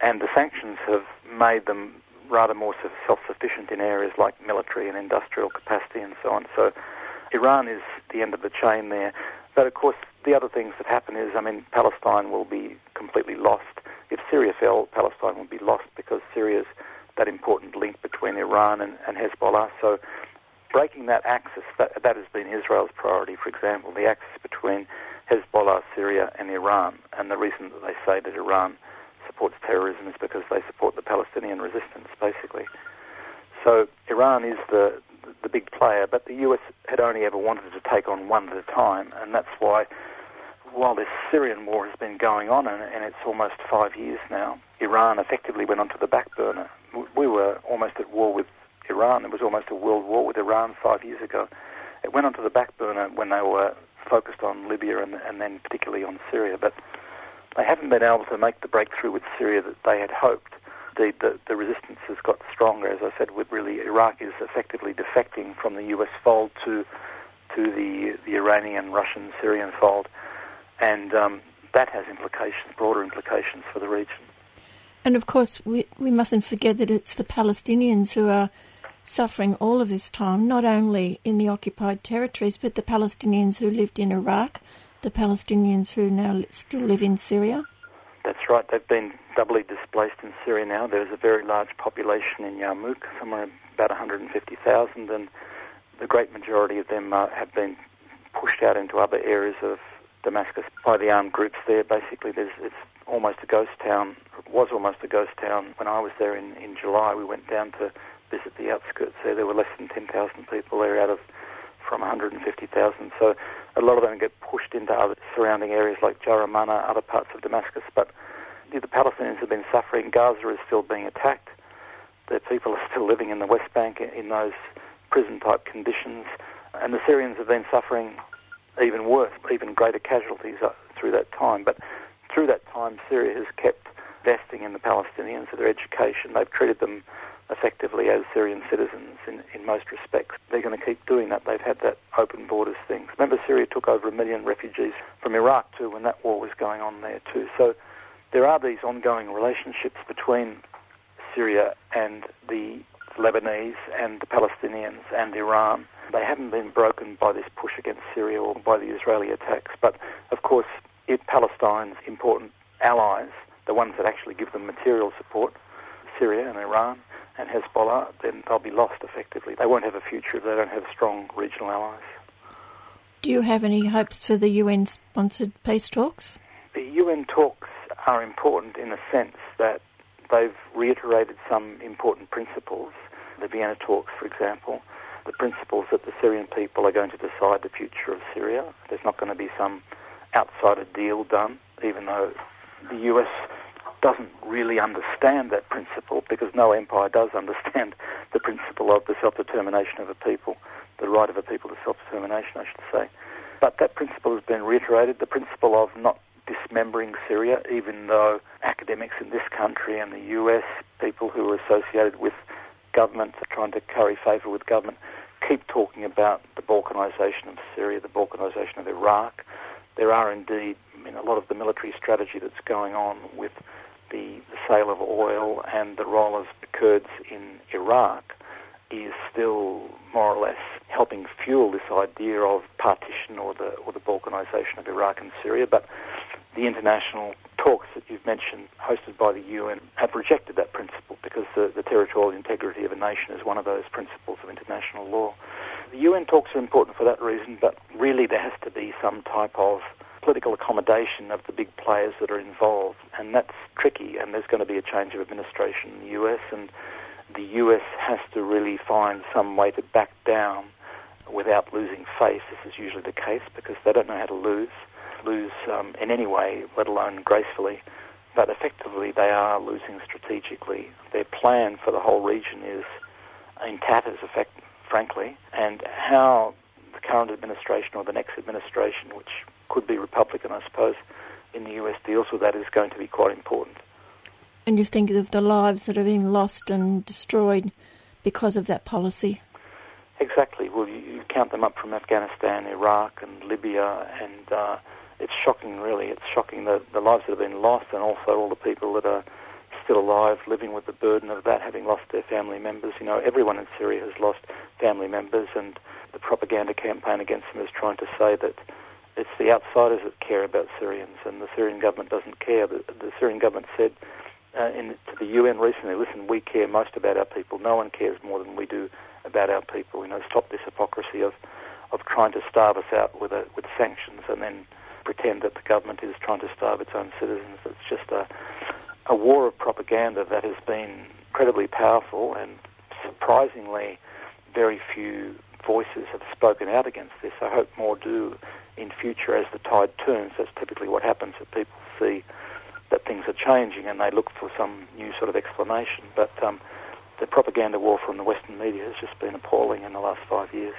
and the sanctions have made them rather more self-sufficient in areas like military and industrial capacity and so on. So Iran is the end of the chain there. But of course, the other things that happen is, I mean, Palestine will be completely lost if Syria fell, Palestine would be lost because Syria's that important link between Iran and, and Hezbollah. So breaking that axis, that, that has been Israel's priority, for example, the axis between Hezbollah, Syria, and Iran. And the reason that they say that Iran supports terrorism is because they support the Palestinian resistance, basically. So Iran is the the big player, but the US had only ever wanted to take on one at a time, and that's why while this Syrian war has been going on, and, and it's almost five years now, Iran effectively went onto the back burner. We were almost at war with Iran. It was almost a world war with Iran five years ago. It went onto the back burner when they were focused on Libya and, and then particularly on Syria. But they haven't been able to make the breakthrough with Syria that they had hoped. Indeed, the, the resistance has got stronger. As I said, with really Iraq is effectively defecting from the US fold to to the the Iranian, Russian, Syrian fold and um, that has implications, broader implications for the region. And of course, we, we mustn't forget that it's the Palestinians who are suffering all of this time, not only in the occupied territories, but the Palestinians who lived in Iraq, the Palestinians who now still live in Syria. That's right. They've been doubly displaced in Syria now. There's a very large population in Yarmouk, somewhere about 150,000, and the great majority of them uh, have been pushed out into other areas of Damascus by the armed groups there. Basically, there's, it's almost a ghost town. It was almost a ghost town. When I was there in, in July, we went down to visit the outskirts there. There were less than 10,000 people there out of from 150,000. So a lot of them get pushed into other surrounding areas like Jaramana, other parts of Damascus. But the Palestinians have been suffering. Gaza is still being attacked. The people are still living in the West Bank in those prison-type conditions. And the Syrians have been suffering even worse, even greater casualties uh, through that time. But through that time, Syria has kept investing in the Palestinians for their education. They've treated them effectively as Syrian citizens in, in most respects. They're going to keep doing that. They've had that open borders thing. Remember, Syria took over a million refugees from Iraq too when that war was going on there too. So there are these ongoing relationships between Syria and the Lebanese and the Palestinians and Iran. They haven't been broken by this push against Syria or by the Israeli attacks. But of course, if Palestine's important allies, the ones that actually give them material support, Syria and Iran and Hezbollah, then they'll be lost effectively. They won't have a future if they don't have strong regional allies. Do you have any hopes for the UN sponsored peace talks? The UN talks are important in the sense that they've reiterated some important principles. The Vienna talks, for example, the principles that the Syrian people are going to decide the future of Syria. There's not going to be some outsider deal done, even though the US doesn't really understand that principle because no empire *laughs* does understand the principle of the self-determination of a people, the right of a people to self-determination, I should say. But that principle has been reiterated, the principle of not dismembering Syria, even though academics in this country and the US, people who are associated with government, trying to curry favour with government, keep talking about the balkanisation of Syria, the balkanisation of Iraq. There are indeed I mean, a lot of the military strategy that's going on with the, the sale of oil and the role of the Kurds in Iraq is still more or less helping fuel this idea of partition or the or the balkanization of Iraq and Syria. But the international talks that you've mentioned, hosted by the UN, have rejected that principle because the, the territorial integrity of a nation is one of those principles of international law. The UN talks are important for that reason, but really there has to be some type of political accommodation of the big players that are involved, and that's tricky. And there's going to be a change of administration in the US, and the US has to really find some way to back down without losing face. This is usually the case because they don't know how to lose, lose um, in any way, let alone gracefully. But effectively, they are losing strategically. Their plan for the whole region is in tatters, effect, frankly, and how the current administration or the next administration, which could be Republican, I suppose, in the US deals with that is going to be quite important. And you think of the lives that have been lost and destroyed because of that policy? Exactly. Well, you, you count them up from Afghanistan, Iraq, and Libya, and uh, it's shocking, really. It's shocking the, the lives that have been lost and also all the people that are still alive, living with the burden of that, having lost their family members. You know, everyone in Syria has lost family members, and the propaganda campaign against them is trying to say that it's the outsiders that care about Syrians, and the Syrian government doesn't care. The, the Syrian government said uh, in, to the UN recently, listen, we care most about our people. No one cares more than we do about our people. You know, stop this hypocrisy of, of trying to starve us out with, a, with sanctions and then pretend that the government is trying to starve its own citizens. It's just a, a war of propaganda that has been incredibly powerful and surprisingly very few voices have spoken out against this. I hope more do in future as the tide turns. That's typically what happens that people see that things are changing and they look for some new sort of explanation. But um, the propaganda war from the Western media has just been appalling in the last five years.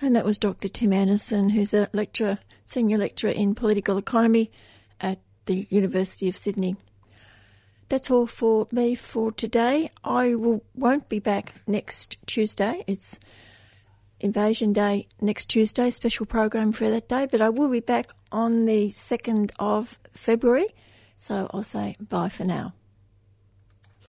And that was Dr. Tim Anderson, who's a lecturer, senior lecturer in political economy at the University of Sydney. That's all for me for today. I will, won't be back next Tuesday. It's Invasion Day next Tuesday, special program for that day, but I will be back on the 2nd of February. So I'll say bye for now.